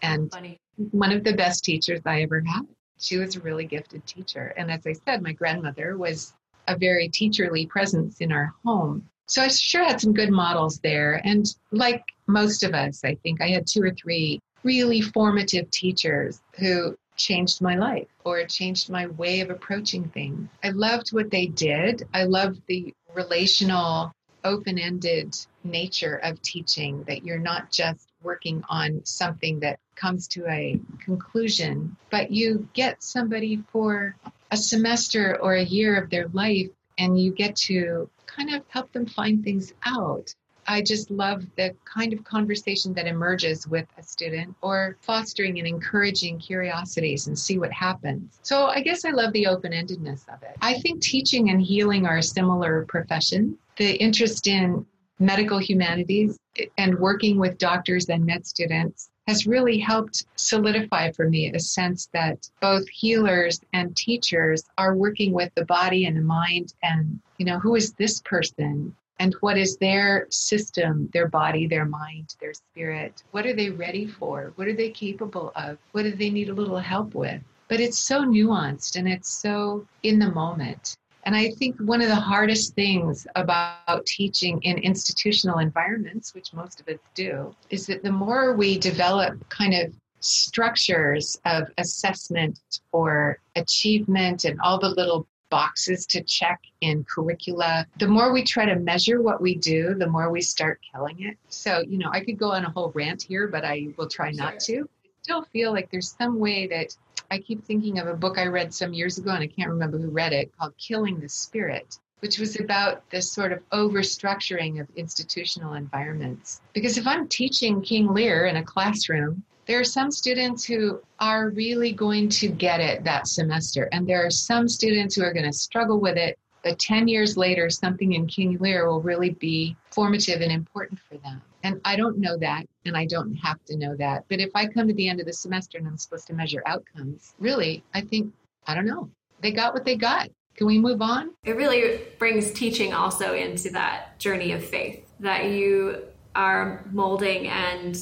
[SPEAKER 5] and Funny. one of the best teachers I ever had. She was a really gifted teacher. And as I said, my grandmother was a very teacherly presence in our home. So I sure had some good models there. And like most of us, I think I had two or three really formative teachers who changed my life or changed my way of approaching things. I loved what they did. I loved the relational, open ended nature of teaching, that you're not just working on something that comes to a conclusion, but you get somebody for a semester or a year of their life and you get to kind of help them find things out. I just love the kind of conversation that emerges with a student or fostering and encouraging curiosities and see what happens. So I guess I love the open endedness of it. I think teaching and healing are similar profession. The interest in medical humanities and working with doctors and med students has really helped solidify for me a sense that both healers and teachers are working with the body and the mind and you know who is this person and what is their system their body their mind their spirit? What are they ready for? What are they capable of? What do they need a little help with? But it's so nuanced and it's so in the moment. And I think one of the hardest things about teaching in institutional environments, which most of us do, is that the more we develop kind of structures of assessment or achievement and all the little boxes to check in curricula. The more we try to measure what we do, the more we start killing it. So, you know, I could go on a whole rant here, but I will try not to. I still feel like there's some way that I keep thinking of a book I read some years ago, and I can't remember who read it, called Killing the Spirit, which was about this sort of overstructuring of institutional environments. Because if I'm teaching King Lear in a classroom, there are some students who are really going to get it that semester, and there are some students who are going to struggle with it. But 10 years later, something in King Lear will really be formative and important for them. And I don't know that, and I don't have to know that. But if I come to the end of the semester and I'm supposed to measure outcomes, really, I think, I don't know. They got what they got. Can we move on?
[SPEAKER 3] It really brings teaching also into that journey of faith that you are molding and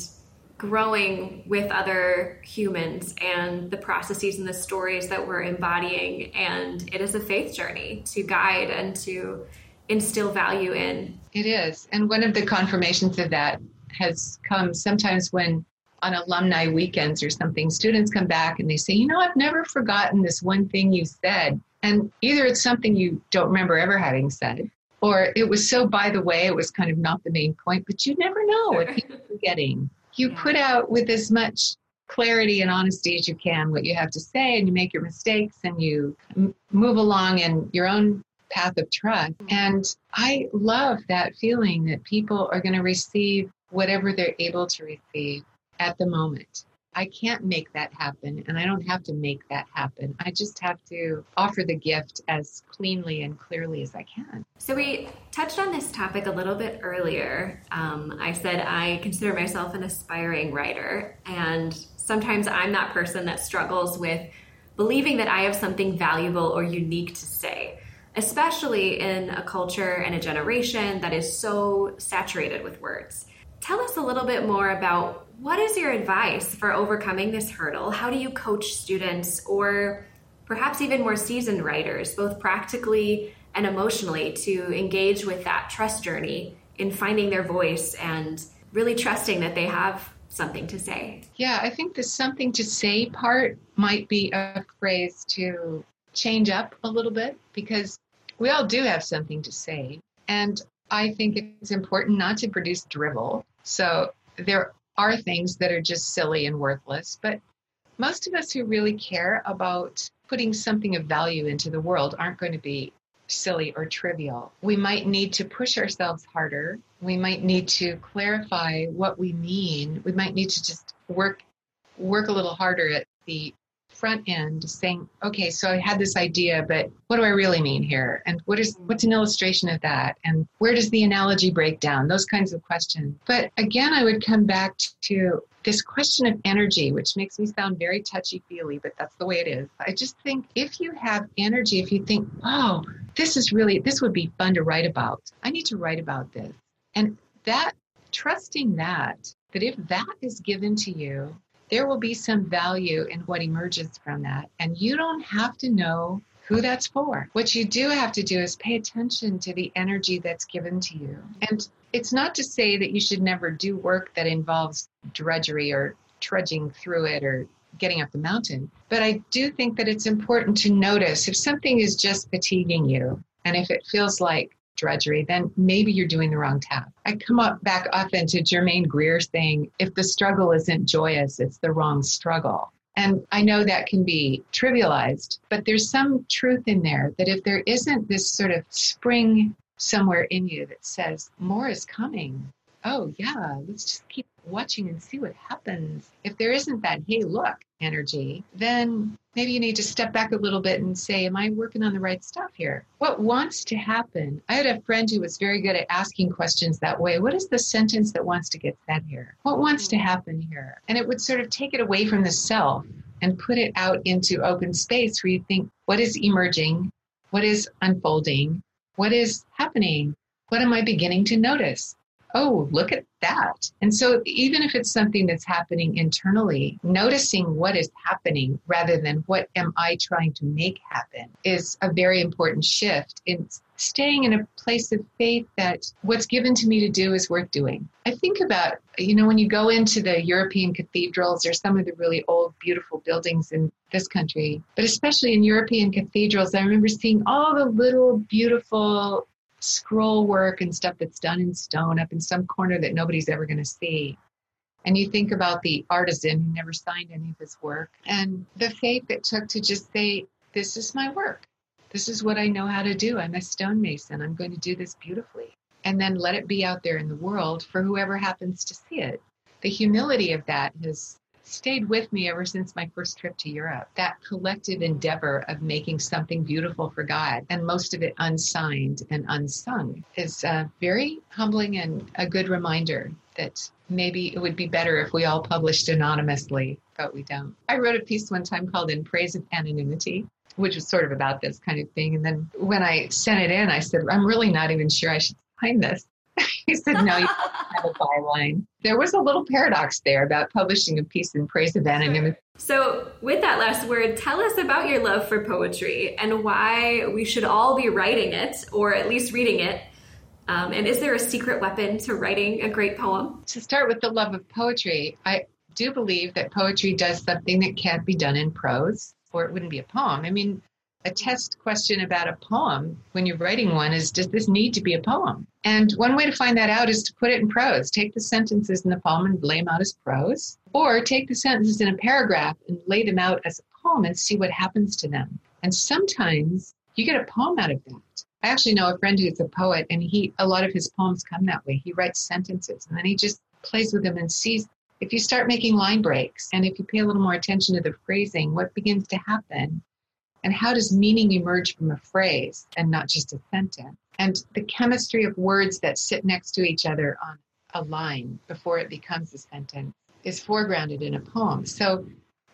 [SPEAKER 3] growing with other humans and the processes and the stories that we're embodying. And it is a faith journey to guide and to instill value in.
[SPEAKER 5] It is. And one of the confirmations of that has come sometimes when on alumni weekends or something, students come back and they say, You know, I've never forgotten this one thing you said. And either it's something you don't remember ever having said, or it was so by the way, it was kind of not the main point, but you never know what people are forgetting you put out with as much clarity and honesty as you can what you have to say and you make your mistakes and you m- move along in your own path of trust. And i love that feeling that people are going to receive whatever they're able to receive at the moment I can't make that happen, and I don't have to make that happen. I just have to offer the gift as cleanly and clearly as I can.
[SPEAKER 3] So, we touched on this topic a little bit earlier. Um, I said I consider myself an aspiring writer, and sometimes I'm that person that struggles with believing that I have something valuable or unique to say especially in a culture and a generation that is so saturated with words. Tell us a little bit more about what is your advice for overcoming this hurdle? How do you coach students or perhaps even more seasoned writers, both practically and emotionally, to engage with that trust journey in finding their voice and really trusting that they have something to say?
[SPEAKER 5] Yeah, I think the something to say part might be a phrase to change up a little bit because we all do have something to say. And I think it's important not to produce drivel. So there are things that are just silly and worthless, but most of us who really care about putting something of value into the world aren't going to be silly or trivial. We might need to push ourselves harder. We might need to clarify what we mean. We might need to just work work a little harder at the front end saying, okay, so I had this idea, but what do I really mean here? And what is what's an illustration of that? And where does the analogy break down? Those kinds of questions. But again, I would come back to this question of energy, which makes me sound very touchy feely, but that's the way it is. I just think if you have energy, if you think, oh, this is really, this would be fun to write about, I need to write about this. And that, trusting that, that if that is given to you, there will be some value in what emerges from that. And you don't have to know who that's for. What you do have to do is pay attention to the energy that's given to you. And it's not to say that you should never do work that involves drudgery or trudging through it or getting up the mountain. But I do think that it's important to notice if something is just fatiguing you and if it feels like drudgery, then maybe you're doing the wrong task. I come up back often to Germaine Greer saying, if the struggle isn't joyous, it's the wrong struggle. And I know that can be trivialized, but there's some truth in there that if there isn't this sort of spring somewhere in you that says, more is coming, oh, yeah, let's just keep watching and see what happens. If there isn't that, hey, look energy, then maybe you need to step back a little bit and say, Am I working on the right stuff here? What wants to happen? I had a friend who was very good at asking questions that way. What is the sentence that wants to get said here? What wants to mm. happen here? And it would sort of take it away from the self and put it out into open space where you think, What is emerging? What is unfolding? What is happening? What am I beginning to notice? Oh, look at that. And so, even if it's something that's happening internally, noticing what is happening rather than what am I trying to make happen is a very important shift in staying in a place of faith that what's given to me to do is worth doing. I think about, you know, when you go into the European cathedrals or some of the really old, beautiful buildings in this country, but especially in European cathedrals, I remember seeing all the little, beautiful scroll work and stuff that's done in stone up in some corner that nobody's ever going to see. And you think about the artisan who never signed any of his work and the faith it took to just say, This is my work. This is what I know how to do. I'm a stonemason. I'm going to do this beautifully. And then let it be out there in the world for whoever happens to see it. The humility of that has stayed with me ever since my first trip to Europe. That collective endeavor of making something beautiful for God, and most of it unsigned and unsung, is uh, very humbling and a good reminder that maybe it would be better if we all published anonymously, but we don't. I wrote a piece one time called In Praise of Anonymity. Which was sort of about this kind of thing. And then when I sent it in, I said, I'm really not even sure I should sign this. he said, No, you have a byline. There was a little paradox there about publishing a piece in praise of anonymity.
[SPEAKER 3] So, with that last word, tell us about your love for poetry and why we should all be writing it, or at least reading it. Um, and is there a secret weapon to writing a great poem?
[SPEAKER 5] To start with the love of poetry, I do believe that poetry does something that can't be done in prose, or it wouldn't be a poem. I mean, a test question about a poem when you're writing one is does this need to be a poem? And one way to find that out is to put it in prose. Take the sentences in the poem and lay them out as prose, or take the sentences in a paragraph and lay them out as a poem and see what happens to them. And sometimes you get a poem out of that. I actually know a friend who's a poet, and he a lot of his poems come that way. He writes sentences and then he just plays with them and sees if you start making line breaks and if you pay a little more attention to the phrasing, what begins to happen and how does meaning emerge from a phrase and not just a sentence? And the chemistry of words that sit next to each other on a line before it becomes a sentence is foregrounded in a poem. So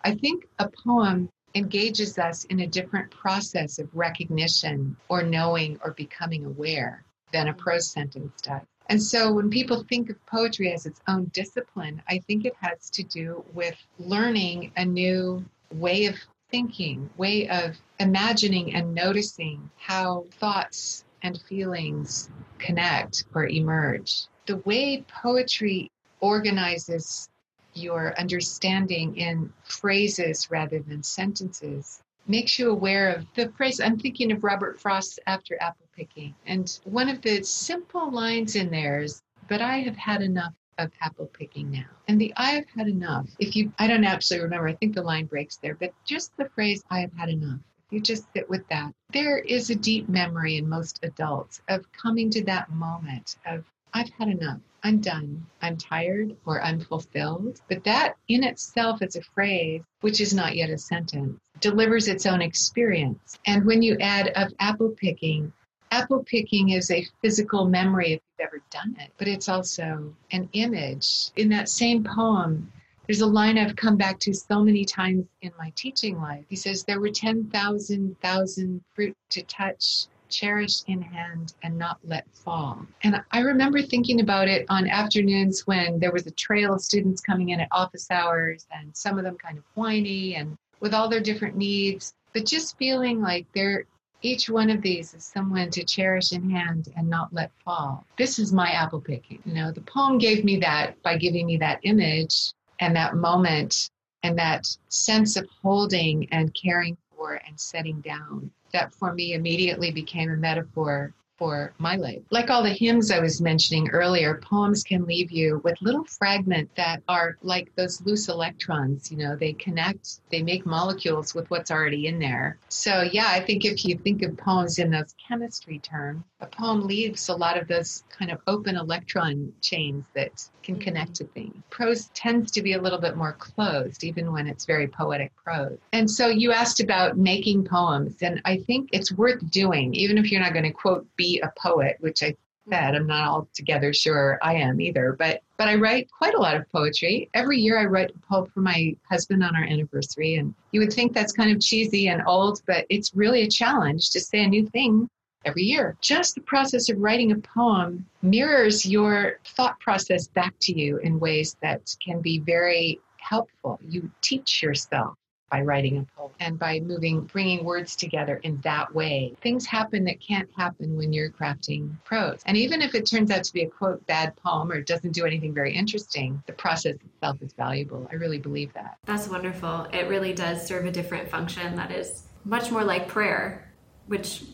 [SPEAKER 5] I think a poem engages us in a different process of recognition or knowing or becoming aware than a prose sentence does. And so when people think of poetry as its own discipline, I think it has to do with learning a new way of thinking, way of imagining and noticing how thoughts and feelings connect or emerge. The way poetry organizes your understanding in phrases rather than sentences makes you aware of the phrase. I'm thinking of Robert Frost's After Apple Picking. And one of the simple lines in there is, But I have had enough of apple picking now. And the I have had enough, if you, I don't actually remember, I think the line breaks there, but just the phrase I have had enough. You just sit with that, there is a deep memory in most adults of coming to that moment of I've had enough. I'm done. I'm tired or I'm fulfilled. But that in itself is a phrase, which is not yet a sentence, delivers its own experience. And when you add of apple picking, apple picking is a physical memory if you've ever done it, but it's also an image. In that same poem, there's a line I've come back to so many times in my teaching life. He says, There were 10,000 thousand fruit to touch, cherish in hand, and not let fall. And I remember thinking about it on afternoons when there was a trail of students coming in at office hours, and some of them kind of whiny and with all their different needs, but just feeling like they're each one of these is someone to cherish in hand and not let fall. This is my apple picking. You know, the poem gave me that by giving me that image and that moment and that sense of holding and caring for and setting down. That for me immediately became a metaphor for my life. Like all the hymns I was mentioning earlier, poems can leave you with little fragments that are like those loose electrons. You know, they connect, they make molecules with what's already in there. So, yeah, I think if you think of poems in those chemistry terms, a poem leaves a lot of those kind of open electron chains that can mm-hmm. connect to things. Prose tends to be a little bit more closed, even when it's very poetic prose. And so you asked about making poems, and I think it's worth doing, even if you're not going to quote be a poet, which I said I'm not altogether sure I am either. But but I write quite a lot of poetry. Every year I write a poem for my husband on our anniversary, and you would think that's kind of cheesy and old, but it's really a challenge to say a new thing every year. Just the process of writing a poem mirrors your thought process back to you in ways that can be very helpful. You teach yourself by writing a poem and by moving, bringing words together in that way. Things happen that can't happen when you're crafting prose. And even if it turns out to be a quote bad poem or doesn't do anything very interesting, the process itself is valuable. I really believe that.
[SPEAKER 3] That's wonderful. It really does serve a different function that is much more like prayer, which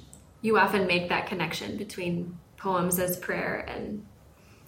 [SPEAKER 3] you often make that connection between poems as prayer and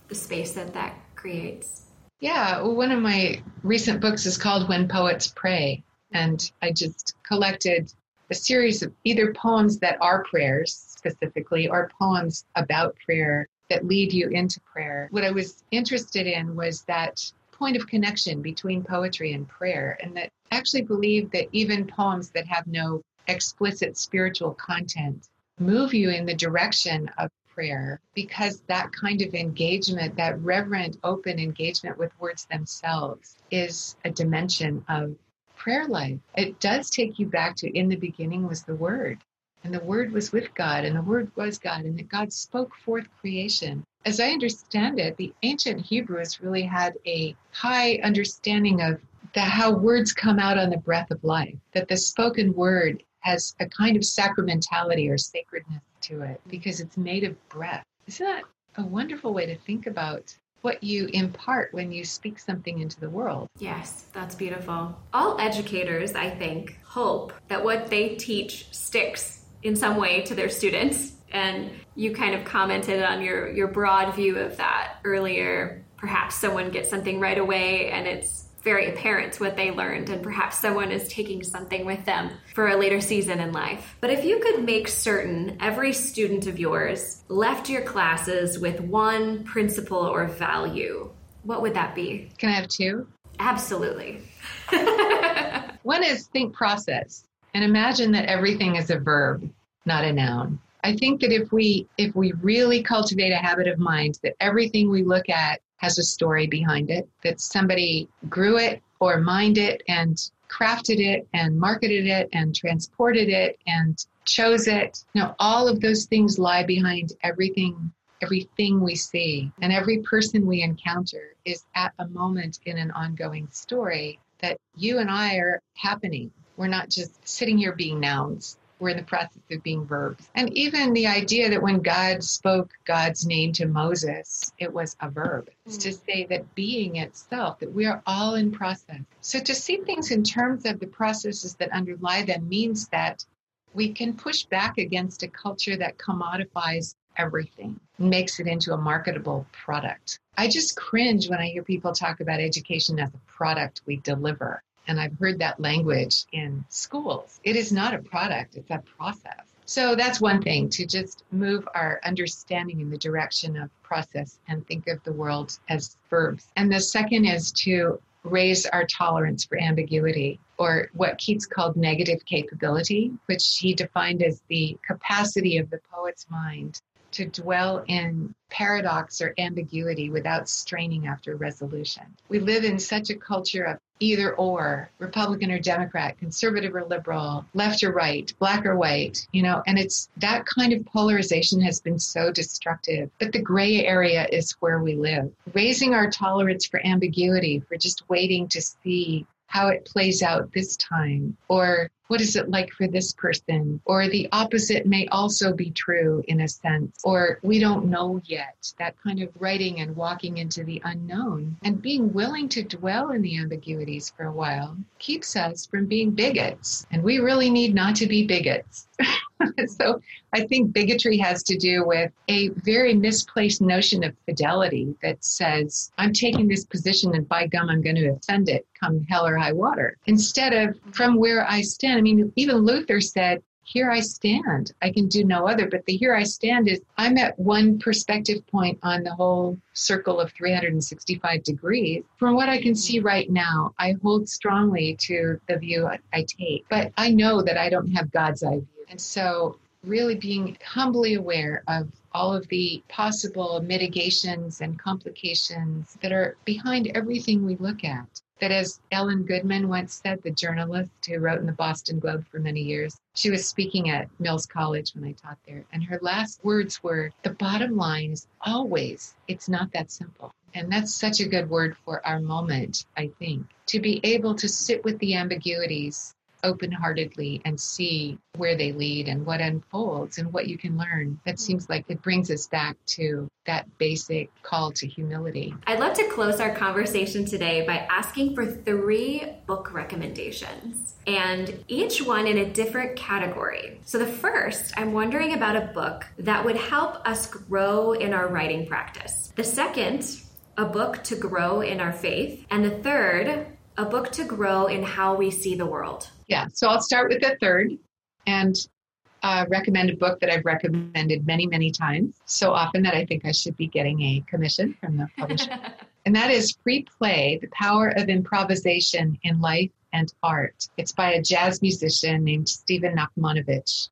[SPEAKER 3] the space that that creates.
[SPEAKER 5] Yeah, well, one of my recent books is called When Poets Pray. And I just collected a series of either poems that are prayers specifically or poems about prayer that lead you into prayer. What I was interested in was that point of connection between poetry and prayer, and that I actually believe that even poems that have no explicit spiritual content move you in the direction of prayer because that kind of engagement, that reverent, open engagement with words themselves, is a dimension of prayer life. It does take you back to in the beginning was the Word, and the Word was with God, and the Word was God, and that God spoke forth creation. As I understand it, the ancient Hebrews really had a high understanding of the, how words come out on the breath of life, that the spoken word has a kind of sacramentality or sacredness to it because it's made of breath. Isn't that a wonderful way to think about what you impart when you speak something into the world?
[SPEAKER 3] Yes, that's beautiful. All educators, I think, hope that what they teach sticks in some way to their students. And you kind of commented on your, your broad view of that earlier. Perhaps someone gets something right away and it's very apparent what they learned, and perhaps someone is taking something with them for a later season in life. But if you could make certain every student of yours left your classes with one principle or value, what would that be?
[SPEAKER 5] Can I have two?
[SPEAKER 3] Absolutely.
[SPEAKER 5] one is think process and imagine that everything is a verb, not a noun. I think that if we if we really cultivate a habit of mind that everything we look at has a story behind it, that somebody grew it or mined it and crafted it and marketed it and transported it and chose it. Now, all of those things lie behind everything, everything we see. And every person we encounter is at a moment in an ongoing story that you and I are happening. We're not just sitting here being nouns we're in the process of being verbs. And even the idea that when God spoke God's name to Moses, it was a verb. It's to mm. say that being itself, that we are all in process. So to see things in terms of the processes that underlie them means that we can push back against a culture that commodifies everything, makes it into a marketable product. I just cringe when I hear people talk about education as a product we deliver. And I've heard that language in schools. It is not a product, it's a process. So that's one thing to just move our understanding in the direction of process and think of the world as verbs. And the second is to raise our tolerance for ambiguity or what Keats called negative capability, which he defined as the capacity of the poet's mind to dwell in paradox or ambiguity without straining after resolution. We live in such a culture of either or, Republican or Democrat, conservative or liberal, left or right, black or white, you know, and it's that kind of polarization has been so destructive. But the gray area is where we live. Raising our tolerance for ambiguity, for just waiting to see how it plays out this time, or what is it like for this person? Or the opposite may also be true in a sense, or we don't know yet. That kind of writing and walking into the unknown and being willing to dwell in the ambiguities for a while keeps us from being bigots. And we really need not to be bigots. so I think bigotry has to do with a very misplaced notion of fidelity that says, I'm taking this position and by gum, I'm going to defend it come hell or high water. Instead of from where I stand, I mean, even Luther said, here I stand. I can do no other. But the here I stand is I'm at one perspective point on the whole circle of 365 degrees. From what I can see mm-hmm. right now, I hold strongly to the view I take. But I know that I don't have God's eye view. And so, really being humbly aware of all of the possible mitigations and complications that are behind everything we look at. That, as Ellen Goodman once said, the journalist who wrote in the Boston Globe for many years, she was speaking at Mills College when I taught there. And her last words were the bottom line is always, it's not that simple. And that's such a good word for our moment, I think. To be able to sit with the ambiguities open heartedly and see where they lead and what unfolds and what you can learn. That seems like it brings us back to that basic call to humility.
[SPEAKER 3] I'd love to close our conversation today by asking for three book recommendations, and each one in a different category. So, the first, I'm wondering about a book that would help us grow in our writing practice. The second, a book to grow in our faith. And the third, a book to grow in how we see the world.
[SPEAKER 5] Yeah, so I'll start with the third and uh, recommend a book that I've recommended many, many times, so often that I think I should be getting a commission from the publisher. and that is Free Play The Power of Improvisation in Life and Art. It's by a jazz musician named Stephen Nachmanovitch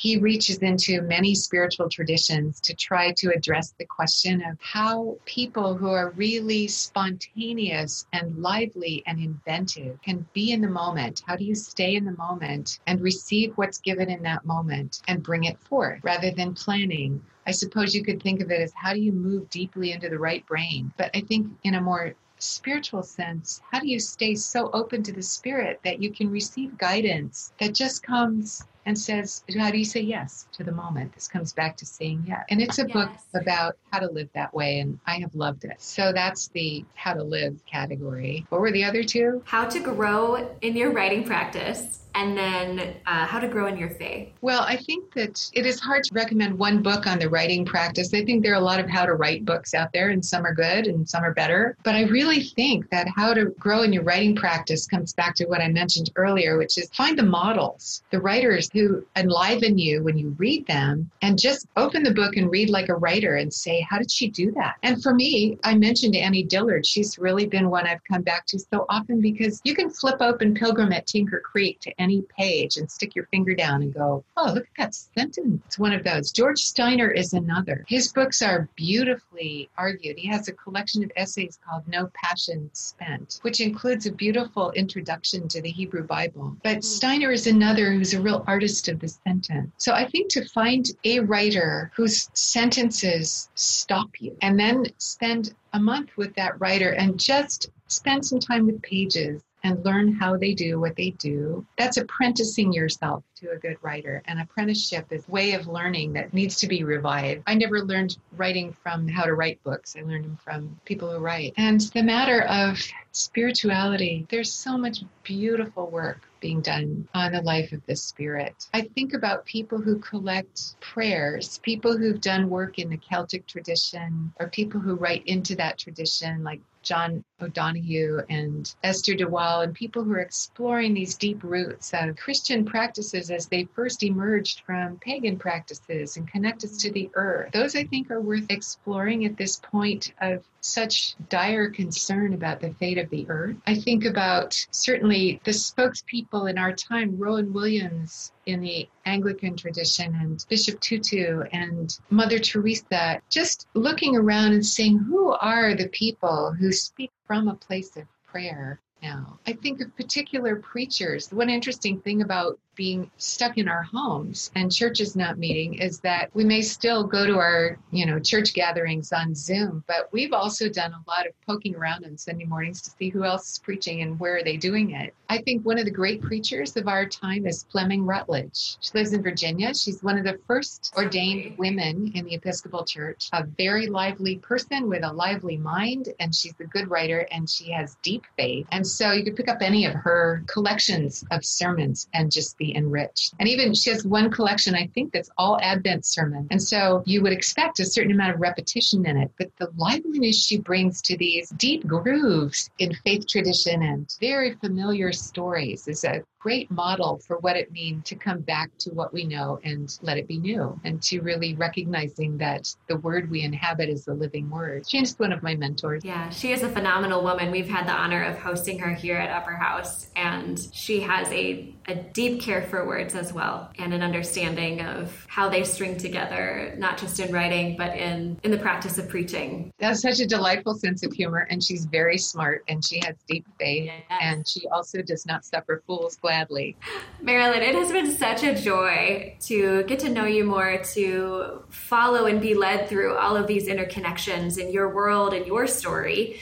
[SPEAKER 5] he reaches into many spiritual traditions to try to address the question of how people who are really spontaneous and lively and inventive can be in the moment. How do you stay in the moment and receive what's given in that moment and bring it forth rather than planning? I suppose you could think of it as how do you move deeply into the right brain? But I think in a more spiritual sense, how do you stay so open to the spirit that you can receive guidance that just comes and says, How do you say yes to the moment? This comes back to saying yes. And it's a yes. book about how to live that way, and I have loved it. So that's the how to live category. What were the other two?
[SPEAKER 3] How to grow in your writing practice and then uh, how to grow in your faith?
[SPEAKER 5] Well, I think that it is hard to recommend one book on the writing practice. I think there are a lot of how to write books out there, and some are good and some are better. But I really think that how to grow in your writing practice comes back to what I mentioned earlier, which is find the models, the writers who enliven you when you read them, and just open the book and read like a writer and say, How did she do that? And for me, I mentioned Annie Dillard. She's really been one I've come back to so often because you can flip open Pilgrim at Tinker Creek to any page and stick your finger down and go, oh, look at that sentence. It's one of those. George Steiner is another. His books are beautifully argued. He has a collection of essays called No Passion Spent, which includes a beautiful introduction to the Hebrew Bible. But hmm. Steiner is another who's a real artist of the sentence. So I think to find a writer whose sentences stop you and then spend a month with that writer and just spend some time with pages and learn how they do what they do. That's apprenticing yourself to a good writer. And apprenticeship is a way of learning that needs to be revived. I never learned writing from how to write books. I learned them from people who write. And the matter of spirituality, there's so much beautiful work being done on the life of the spirit. I think about people who collect prayers, people who've done work in the Celtic tradition, or people who write into that tradition, like John O'Donohue and Esther de Waal, and people who are exploring these deep roots of Christian practices as they first emerged from pagan practices and connect us to the earth. Those, I think, are worth exploring at this point of such dire concern about the fate of the earth. I think about certainly the spokespeople in our time, Rowan Williams in the Anglican tradition, and Bishop Tutu and Mother Teresa, just looking around and saying, who are the people who speak from a place of prayer? Now, I think of particular preachers. One interesting thing about being stuck in our homes and churches not meeting is that we may still go to our, you know, church gatherings on Zoom, but we've also done a lot of poking around on Sunday mornings to see who else is preaching and where are they doing it. I think one of the great preachers of our time is Fleming Rutledge. She lives in Virginia. She's one of the first ordained women in the Episcopal Church, a very lively person with a lively mind, and she's a good writer and she has deep faith. And so you could pick up any of her collections of sermons and just be enriched. And even she has one collection, I think, that's all Advent sermon. And so you would expect a certain amount of repetition in it, but the liveliness she brings to these deep grooves in faith tradition and very familiar stories is a great model for what it means to come back to what we know and let it be new and to really recognizing that the word we inhabit is the living word. She's one of my mentors.
[SPEAKER 3] Yeah, she is a phenomenal woman. We've had the honor of hosting her here at Upper House and she has a, a deep care for words as well and an understanding of how they string together, not just in writing, but in, in the practice of preaching.
[SPEAKER 5] That's such a delightful sense of humor and she's very smart and she has deep faith yes. and she also does not suffer fools gladly.
[SPEAKER 3] Marilyn, it has been such a joy to get to know you more, to follow and be led through all of these interconnections in your world and your story.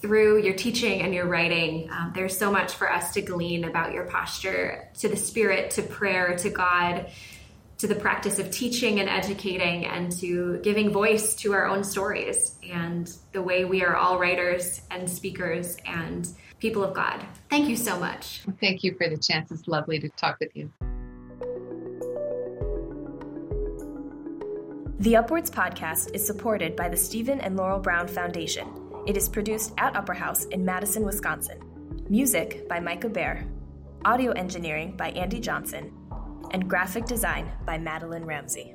[SPEAKER 3] through your teaching and your writing, um, there's so much for us to glean about your posture to the Spirit, to prayer, to God, to the practice of teaching and educating, and to giving voice to our own stories and the way we are all writers and speakers and people of God. Thank you so much.
[SPEAKER 5] Thank you for the chance. It's lovely to talk with you.
[SPEAKER 1] The UpWords podcast is supported by the Stephen and Laurel Brown Foundation. It is produced at Upper House in Madison, Wisconsin. Music by Micah Behr. Audio engineering by Andy Johnson. And graphic design by Madeline Ramsey.